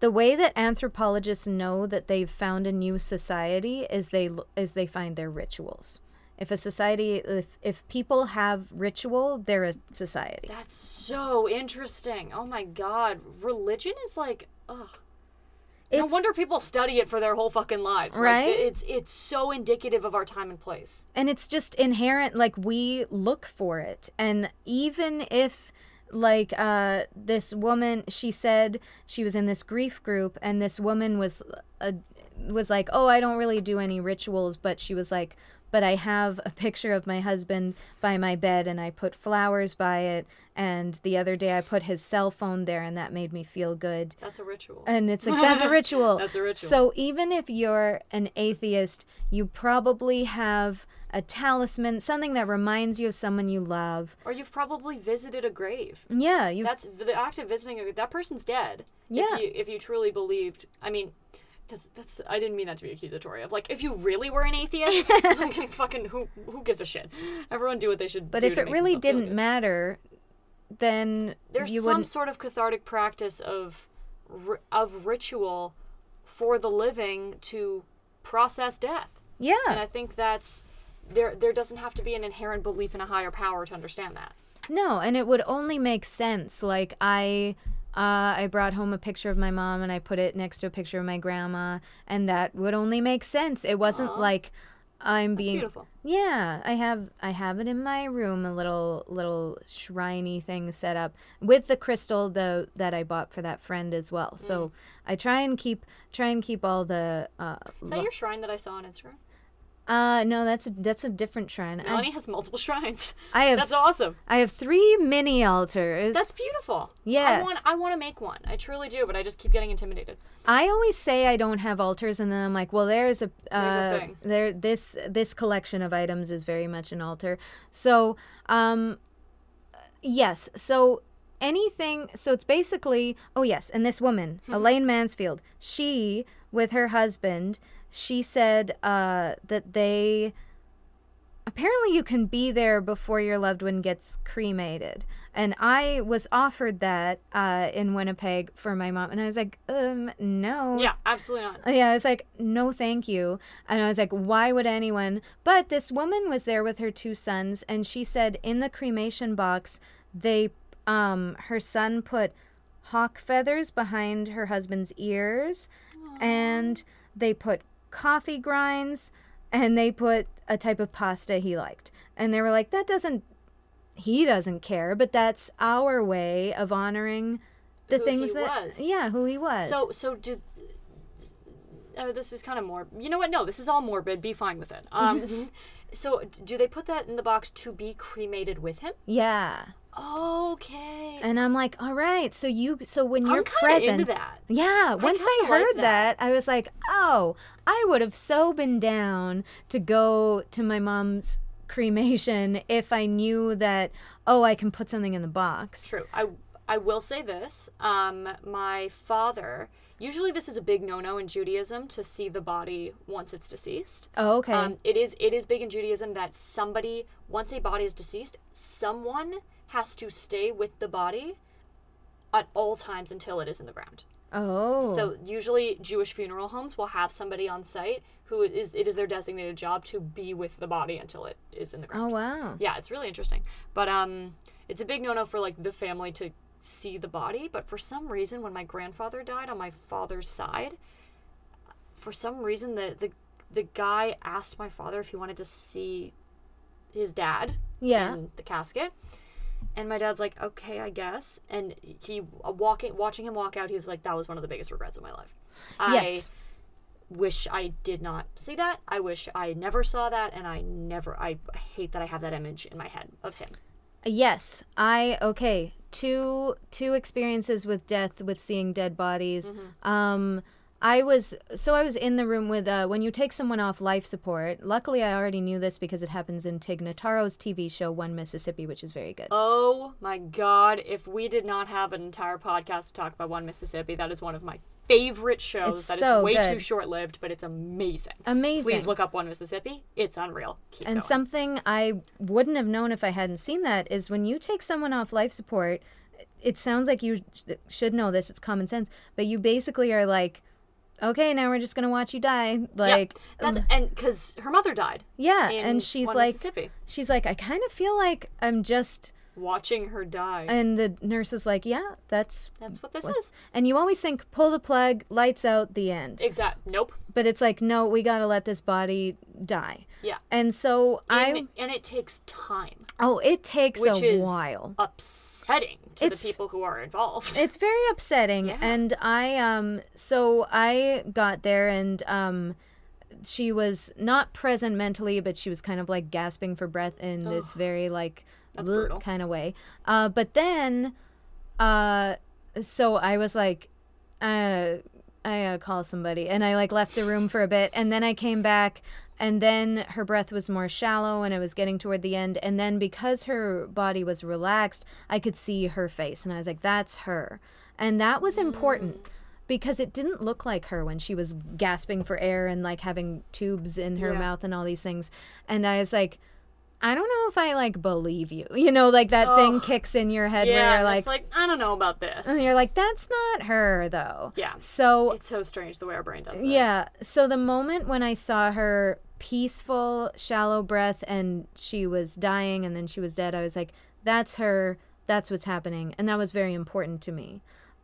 The way that anthropologists know that they've found a new society is they is they find their rituals. If a society, if if people have ritual, they're a society. that's so interesting. Oh my god, religion is like, ugh. no wonder people study it for their whole fucking lives. Like, Right? it's it's so indicative of our time and place. and it's just inherent like we look for it and even if like uh this woman she said she was in this grief group and this woman was uh, was like oh i don't really do any rituals but she was like but i have a picture of my husband by my bed and i put flowers by it and the other day i put his cell phone there and that made me feel good That's a ritual. and it's like that's a ritual. That's a ritual. So even if you're an atheist, you probably have a talisman, something that reminds you of someone you love. or you've probably visited a grave. Yeah, you. That's the act of visiting a that person's dead. Yeah. If you if you truly believed, I mean, that's that's I didn't mean that to be accusatory of like if you really were an atheist, like fucking who who gives a shit? Everyone do what they should. But if it really didn't matter, then there's some wouldn't. sort of cathartic practice of of ritual for the living to process death, Yeah, and I think that's there. There doesn't have to be an inherent belief in a higher power to understand that. No, and it would only make sense. Like I. Uh, I brought home a picture of my mom and I put it next to a picture of my grandma, and that would only make sense. It wasn't Aw. like I'm That's being beautiful. Yeah, I have I have it in my room, a little little shriney thing set up with the crystal though that I bought for that friend as well. So I try and keep try and keep all the uh Is that lo- your shrine that I saw on Instagram? Uh no, that's a, that's a different shrine. Melanie has multiple shrines. I, I have That's awesome. I have 3 mini altars. That's beautiful. I Yes. want I want to make one. I truly do, but I just keep getting intimidated. I always say I don't have altars, and then I'm like, well, there's a, uh, There's a thing. there. This this collection of items is very much an altar. So, um, yes. So anything. So it's basically. Oh yes, and this woman, Elaine Mansfield, she with her husband, she said uh, that they. Apparently, you can be there before your loved one gets cremated. And I was offered that uh, in Winnipeg for my mom. And I was like, um, no. Yeah, absolutely not. Yeah, I was like, no, thank you. And I was like, why would anyone? But this woman was there with her two sons, and she said in the cremation box, they um, her son put hawk feathers behind her husband's ears, and they put coffee grinds, and they put a type of pasta he liked. And they were like, that doesn't, he doesn't care, but that's our way of honoring the Who things he that, was. yeah, who he was. So so do. Oh, this is kind of more. You know what? No, this is all morbid. Be fine with it. Um, so d- do they put that in the box to be cremated with him? yeah. Okay. And I'm like, all right. So you, so when you're present, into that. Yeah, once I, like heard that. that. I was like, oh, I would have so been down to go to my mom's cremation if I knew that, oh, I can put something in the box. True. I I will say this. Um, my father. Usually, this is a big no-no in Judaism to see the body once it's deceased. Oh, okay. Um, it is it is big in Judaism that somebody once a body is deceased, someone has to stay with the body at all times until it is in the ground. oh. So usually Jewish funeral homes will have somebody on site who is it is their designated job to be with the body until it is in the ground. oh, wow. Yeah, it's really interesting. But um it's a big no-no for like the family to see the body, but for some reason when my grandfather died on my father's side, for some reason the the the guy asked my father if he wanted to see his dad Yeah. in the casket. And my dad's like, okay, I guess. And he uh, walking, watching him walk out, he was like, that was one of the biggest regrets of my life. Yes. I wish I did not see that. I wish I never saw that, and I never. I hate that I have that image in my head of him. Yes, I okay. Two two experiences with death with seeing dead bodies. Mm-hmm. Um I was so I was in the room with uh, when you take someone off life support. Luckily, I already knew this because it happens in Tig Notaro's TV show One Mississippi, which is very good. Oh my God! If we did not have an entire podcast to talk about One Mississippi, that is one of my favorite shows. It's That is so way good. too short-lived, but it's amazing. Amazing. Please look up One Mississippi. It's unreal. Keep And going. something I wouldn't have known if I hadn't seen that is when you take someone off life support, it sounds like you sh- should know this, it's common sense, but you basically are like, okay, now we're just going to watch you die. Like, yeah, that's and because her mother died. yeah. And she's like, she's like, I kind of feel like I'm just, watching her die. and the nurse is like, yeah, that's, That's what this is. and you always think, pull the plug, lights out, the end. Exact. Nope. But it's like, no, we got to let this body die. Yeah. And so I, And, it takes time, oh, it takes which a is while. upsetting to It's- the people who are involved. It's very upsetting. Yeah. And I um so I got there and um she was not present mentally, but she was kind of like gasping for breath in this very like. Kind of way. Uh but then uh so I was like uh I gotta call somebody and I like left the room for a bit and then I came back and then her breath was more shallow and it was getting toward the end and then because her body was relaxed I could see her face and I was like that's her and that was important because it didn't look like her when she was gasping for air and like having tubes in her Yeah. mouth and all these things and I was like I don't know if I like believe you you know like that thing kicks in your head where you're like, like I don't know about this. and you're like that's not her though yeah. so It's so strange the way our brain does that. yeah. So the moment when I saw her peaceful, shallow breath and she was dying and then she was dead, I was like, that's her. That's what's happening. And that was very important to me.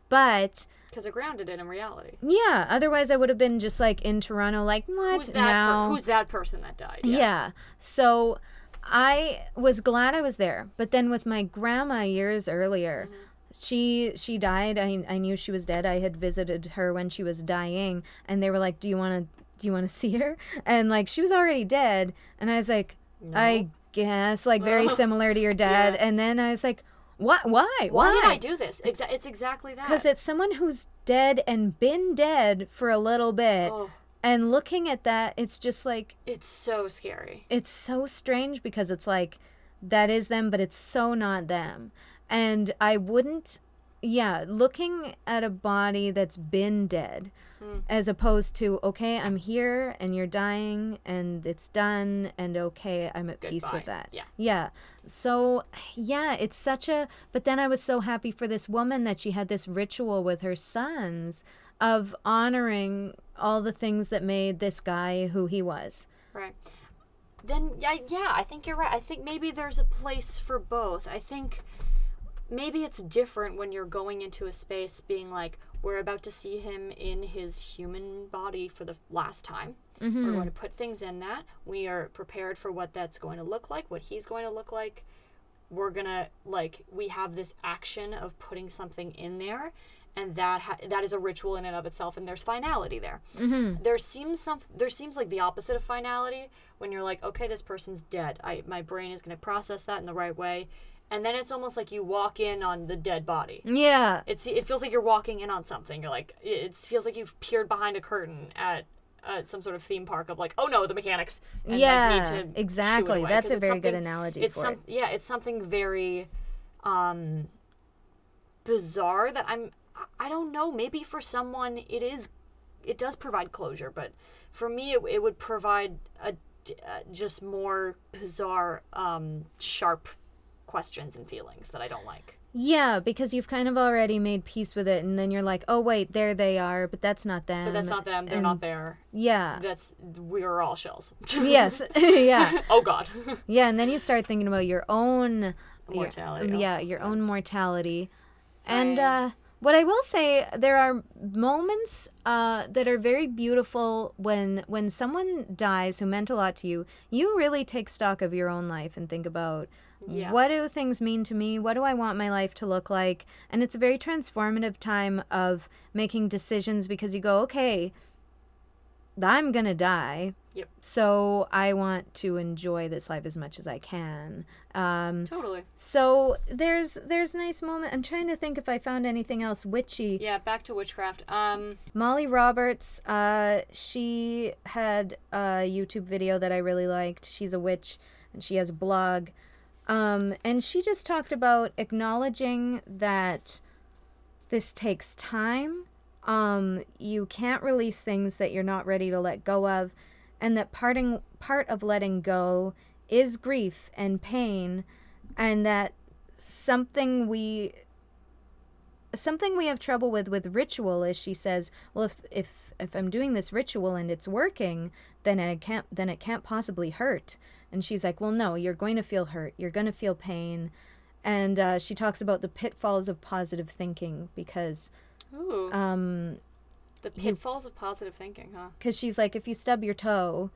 But Because it grounded it in reality. yeah, otherwise I would have been just like in Toronto, like, what Who's that? per- now? who's that person that died? yeah. So I was glad I was there. But then with my grandma years earlier, mm-hmm. she she died. I I knew she was dead. I had visited her when she was dying and they were like, "Do you want to do you want to see her?" And like she was already dead and I was like, "I guess like very similar to your dad." Yeah. And then I was like, "What why? Why did I do this? Exa- it's exactly that. Cuz it's someone who's dead and been dead for a little bit. Oh, And looking at that, it's just like it's so scary. it's so strange because it's like that is them but it's so not them. And i wouldn't yeah looking at a body that's been dead mm. as opposed to okay i'm here and you're dying and it's done and okay i'm at peace with that. Yeah. yeah. So yeah it's such a but then i was so happy for this woman that she had this ritual with her sons of honoring all the things that made this guy who he was Right. Then yeah, yeah, I think you're right. I think maybe there's a place for both. I think maybe it's different when you're going into a space being like, we're about to see him in his human body for the last time. We're mm-hmm. going to put things in that. We are prepared for what that's going to look like, what he's going to look like. We're going to like we have this action of putting something in there and that ha- that is a ritual in and of itself and there's finality there. There seems some there seems like the opposite of finality when you're like, okay, this person's dead. I my brain is going to process that in the right way. And then it's almost like you walk in on the dead body. Yeah. It's it feels like you're walking in on something. You're like it feels like you've peered behind a curtain at uh, some sort of theme park of like, oh no, the mechanics. And yeah. like, need to shoo it exactly. away, That's a very good analogy It's for some it. yeah, it's something very um bizarre that I'm I- I don't know. Maybe for someone it is it does provide closure, but for me it, it would provide a uh, just more bizarre um sharp questions and feelings that I don't like. Yeah, because you've kind of already made peace with it, and then you're like, oh wait, there they are, but that's not them. But that's not them. They're and- not there. Yeah. That's we're all shells. yes. yeah. oh God. Yeah, and then you start thinking about your own Mortality, oh, yeah, your own mortality. And Right. uh, what I will say, there are moments uh, that are very beautiful when when someone dies who meant a lot to you. You really take stock of your own life and think about Yeah. what do things mean to me? What do I want my life to look like? And it's a very transformative time of making decisions because you go, okay, I'm gonna die. Yep. So I want to enjoy this life as much as I can. Um, Totally. so there's there's a nice moment. I'm trying to think if I found anything else witchy. Yeah. Back to witchcraft. Um. Molly Roberts, uh, she had a YouTube video that I really liked. She's a witch and she has a blog. Um, and she just talked about acknowledging that this takes time. Um, you can't release things that you're not ready to let go of, and that parting part of letting go is grief and pain, and that something we something we have trouble with with ritual is she says well if if if i'm doing this ritual and it's working then I can't then it can't possibly hurt. And she's like well no you're going to feel hurt. You're going to feel pain. And uh, she talks about the pitfalls of positive thinking because Ooh. um the pitfalls of positive thinking, huh? because she's like if you stub your toe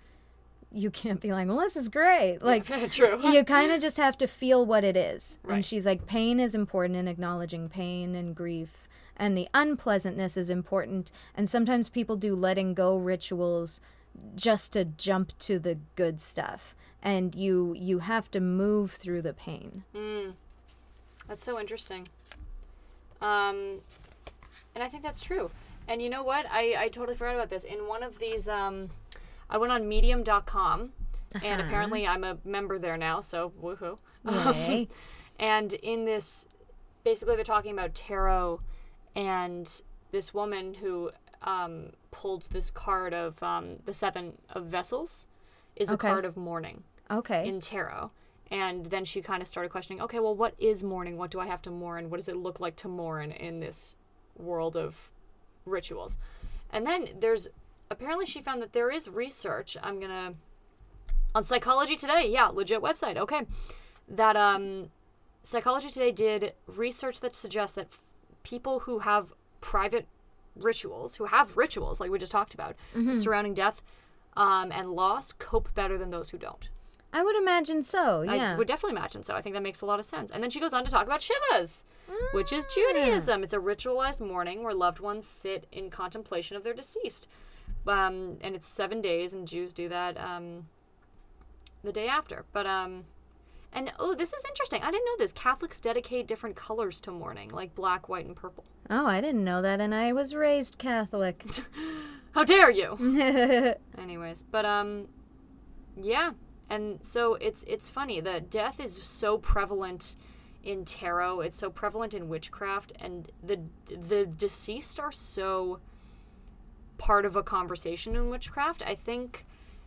you can't be like well this is great like True. you kind of just have to feel what it is. Right. And she's like, pain is important in acknowledging pain and grief. And the unpleasantness is important. And sometimes people do letting go rituals just to jump to the good stuff. And you you have to move through the pain. Mm. That's so interesting. Um, and I think that's true. And you know what? I, I totally forgot about this. In one of these, um, I went on medium.com, and Uh-huh. apparently I'm a member there now, so woohoo. Yay. and in this, basically, they're talking about tarot and this woman who um, pulled this card of um, the Seven of Vessels is Okay. a card of mourning Okay. in tarot. And then she kind of started questioning, okay, well, what is mourning? What do I have to mourn? What does it look like to mourn in this world of rituals? And then there's apparently she found that there is research. I'm gonna on Psychology Today, yeah, legit website. Okay, that um, Psychology Today did research that suggests that f- people who have private rituals, who have rituals like we just talked about, surrounding death um, and loss, cope better than those who don't. I would imagine so. Yeah. I would definitely imagine so. I think that makes a lot of sense. And then she goes on to talk about Shivas, which is Ah. Judaism. It's a ritualized mourning where loved ones sit in contemplation of their deceased. Um, and it's seven days, and Jews do that um, the day after. But, um, and oh, this is interesting. I didn't know this. Catholics dedicate different colors to mourning, like black, white, and purple. oh, I didn't know that, and I was raised Catholic. How dare you? Anyways, but um yeah. And so it's it's funny that death is so prevalent in tarot, it's so prevalent in witchcraft and the the deceased are so part of a conversation in witchcraft. I think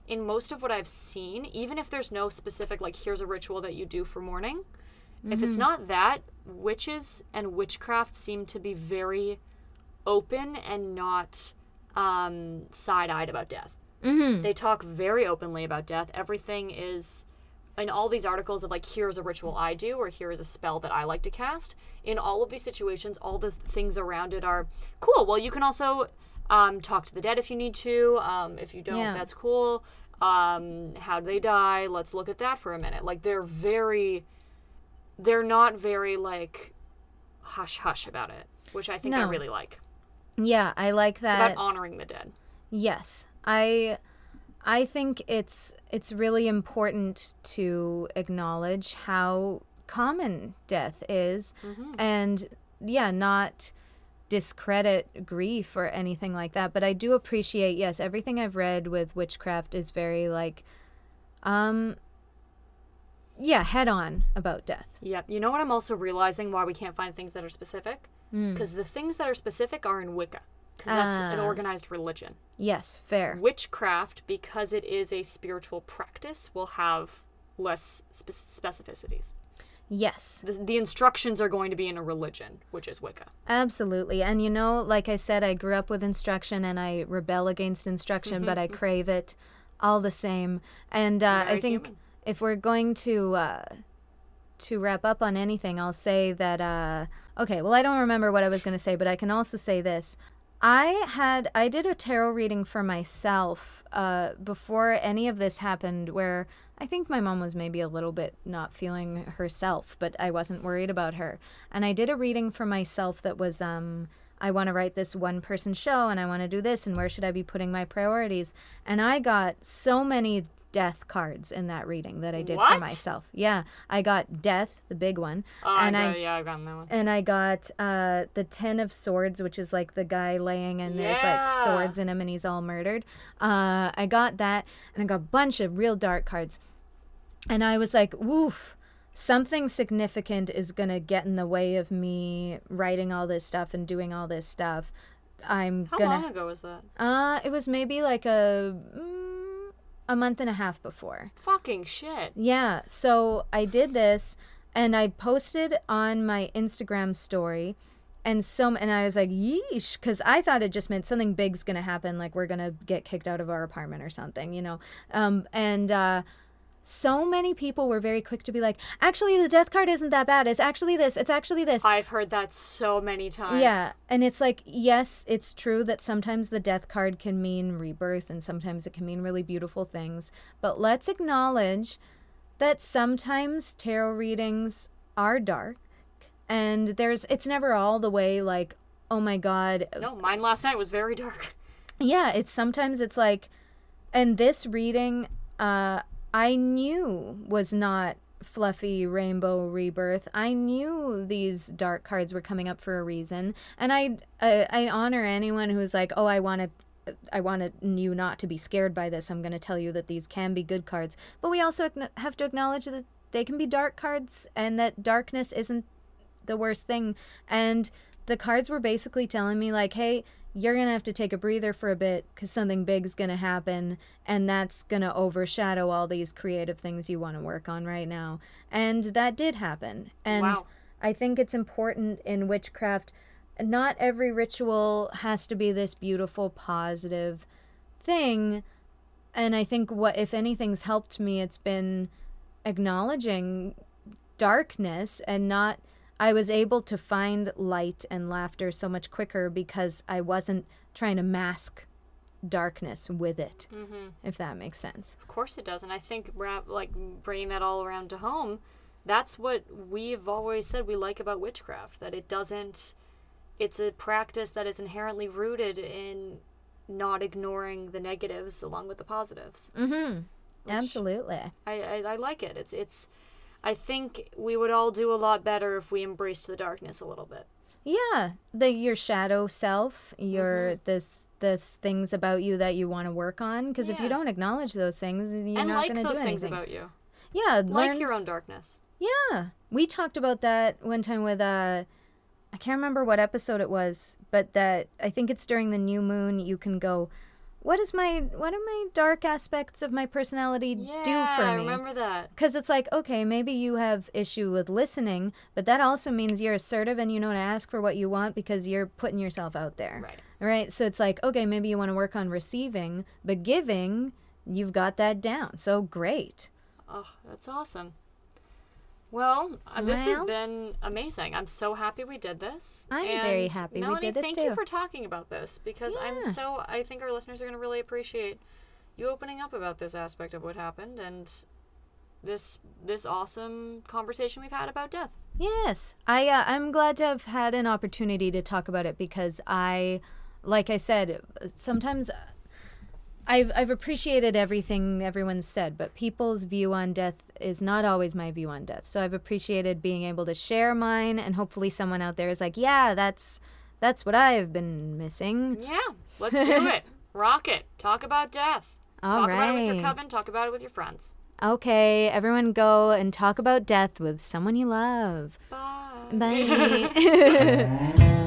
in most of what I've seen, even if there's no specific like here's a ritual that you do for mourning, if it's not that, witches and witchcraft seem to be very open and not um, side eyed about death. Mm-hmm. They talk very openly about death. Everything is in all these articles of like here's a ritual I do or here is a spell that I like to cast. In all of these situations, all the things around it are cool. Well, you can also um, talk to the dead if you need to. Um, if you don't, Yeah. that's cool. Um, how do they die? Let's look at that for a minute. Like they're very, they're not very like hush hush about it, which I think I really like. Yeah, I like that. It's about honoring the dead. Yes, I I think it's it's really important to acknowledge how common death is and yeah, not discredit grief or anything like that, but I do appreciate yes, everything I've read with witchcraft is very like um yeah, head on about death. Yep. You know what I'm also realizing why we can't find things that are specific? Because the things that are specific are in Wicca. Because that's an Ah. organized religion. Yes, fair. Witchcraft, because it is a spiritual practice, will have less spe- specificities. Yes. The, the instructions are going to be in a religion, which is Wicca. Absolutely. And you know, like I said, I grew up with instruction and I rebel against instruction, but I crave it all the same. And uh, I think human. if we're going to uh, to wrap up on anything, I'll say that uh, okay, well I don't remember what I was going to say, but I can also say this. I had I did a tarot reading for myself uh, before any of this happened where I think my mom was maybe a little bit not feeling herself, but I wasn't worried about her. And I did a reading for myself that was um I want to write this one person show and I want to do this and where should I be putting my priorities? And I got so many death cards in that reading that I did for myself. Yeah, I got death, the big one, Oh, and I I yeah, I've gotten that one. and I got uh, the Ten of Swords, which is like the guy laying and there's like swords in him and he's all murdered. Uh, I got that and I got a bunch of real dark cards. And I was like, woof, something significant is going to get in the way of me writing all this stuff and doing all this stuff. I'm How gonna. long ago was that? Uh, it was maybe like a. Mm, a month and a half before. Fucking shit. Yeah. So I did this and I posted on my Instagram story and so and I was like, yeesh, because I thought it just meant something big's gonna happen, like we're gonna get kicked out of our apartment or something, you know. Um, and uh, so many people were very quick to be like, actually, the death card isn't that bad. It's actually this. It's actually this. I've heard that so many times. Yeah, and it's like, yes, it's true that sometimes the death card can mean rebirth and sometimes it can mean really beautiful things. But let's acknowledge that sometimes tarot readings are dark and there's it's never all the way like, oh my god, No, mine last night was very dark. yeah, it's sometimes it's like and this reading uh I knew was not fluffy rainbow rebirth. I knew these dark cards were coming up for a reason, and I I, I honor anyone who's like, "Oh, I want to I wanted you not to be scared by this. I'm going to tell you that these can be good cards." But we also have to acknowledge that they can be dark cards and that darkness isn't the worst thing. And the cards were basically telling me, like, hey, you're going to have to take a breather for a bit because something big's going to happen. And that's going to overshadow all these creative things you want to work on right now. And that did happen. And Wow. I think it's important in witchcraft. Not every ritual has to be this beautiful, positive thing. And I think what, if anything's helped me, it's been acknowledging darkness and not I was able to find light and laughter so much quicker because I wasn't trying to mask darkness with it. Mm-hmm. If that makes sense. Of course it does, and I think wrap, like bringing that all around to home, that's what we've always said we like about witchcraft. That it doesn't. It's a practice that is inherently rooted in not ignoring the negatives along with the positives. Mhm. Absolutely. I, I, I like it. It's it's. I think we would all do a lot better if we embraced the darkness a little bit. Yeah, the your shadow self, your this this things about you that you want to work on because if you don't acknowledge those things, you're and not like going to those do things about you. yeah, Like learn your own darkness. Yeah. We talked about that one time with uh I can't remember what episode it was, but that I think it's during the new moon you can go what is my what are my dark aspects of my personality Yeah, do for me? I me? remember that. Cuz it's like, okay, maybe you have issue with listening, but that also means you're assertive and you know to ask for what you want because you're putting yourself out there. Right. Right? So it's like, okay, maybe you want to work on receiving, but giving, you've got that down. So great. Oh, that's awesome. Well, uh, this has Well. been amazing. I'm so happy we did this. I'm very And happy we Melanie, did this thank you too. for talking about this because I'm Yeah. so I think our listeners are going to really appreciate you opening up about this aspect of what happened and this this awesome conversation we've had about death. Yes, I uh, I'm glad to have had an opportunity to talk about it because I, like I said, sometimes I've I've appreciated everything everyone's said, but people's view on death is not always my view on death. So I've appreciated being able to share mine, and hopefully someone out there is like, yeah, that's that's what I have been missing. Yeah, let's do it. Rock it. Talk about death. All talk about it with your right. coven. Talk about it with your friends. Okay, everyone, go and talk about death with someone you love. Bye. Bye.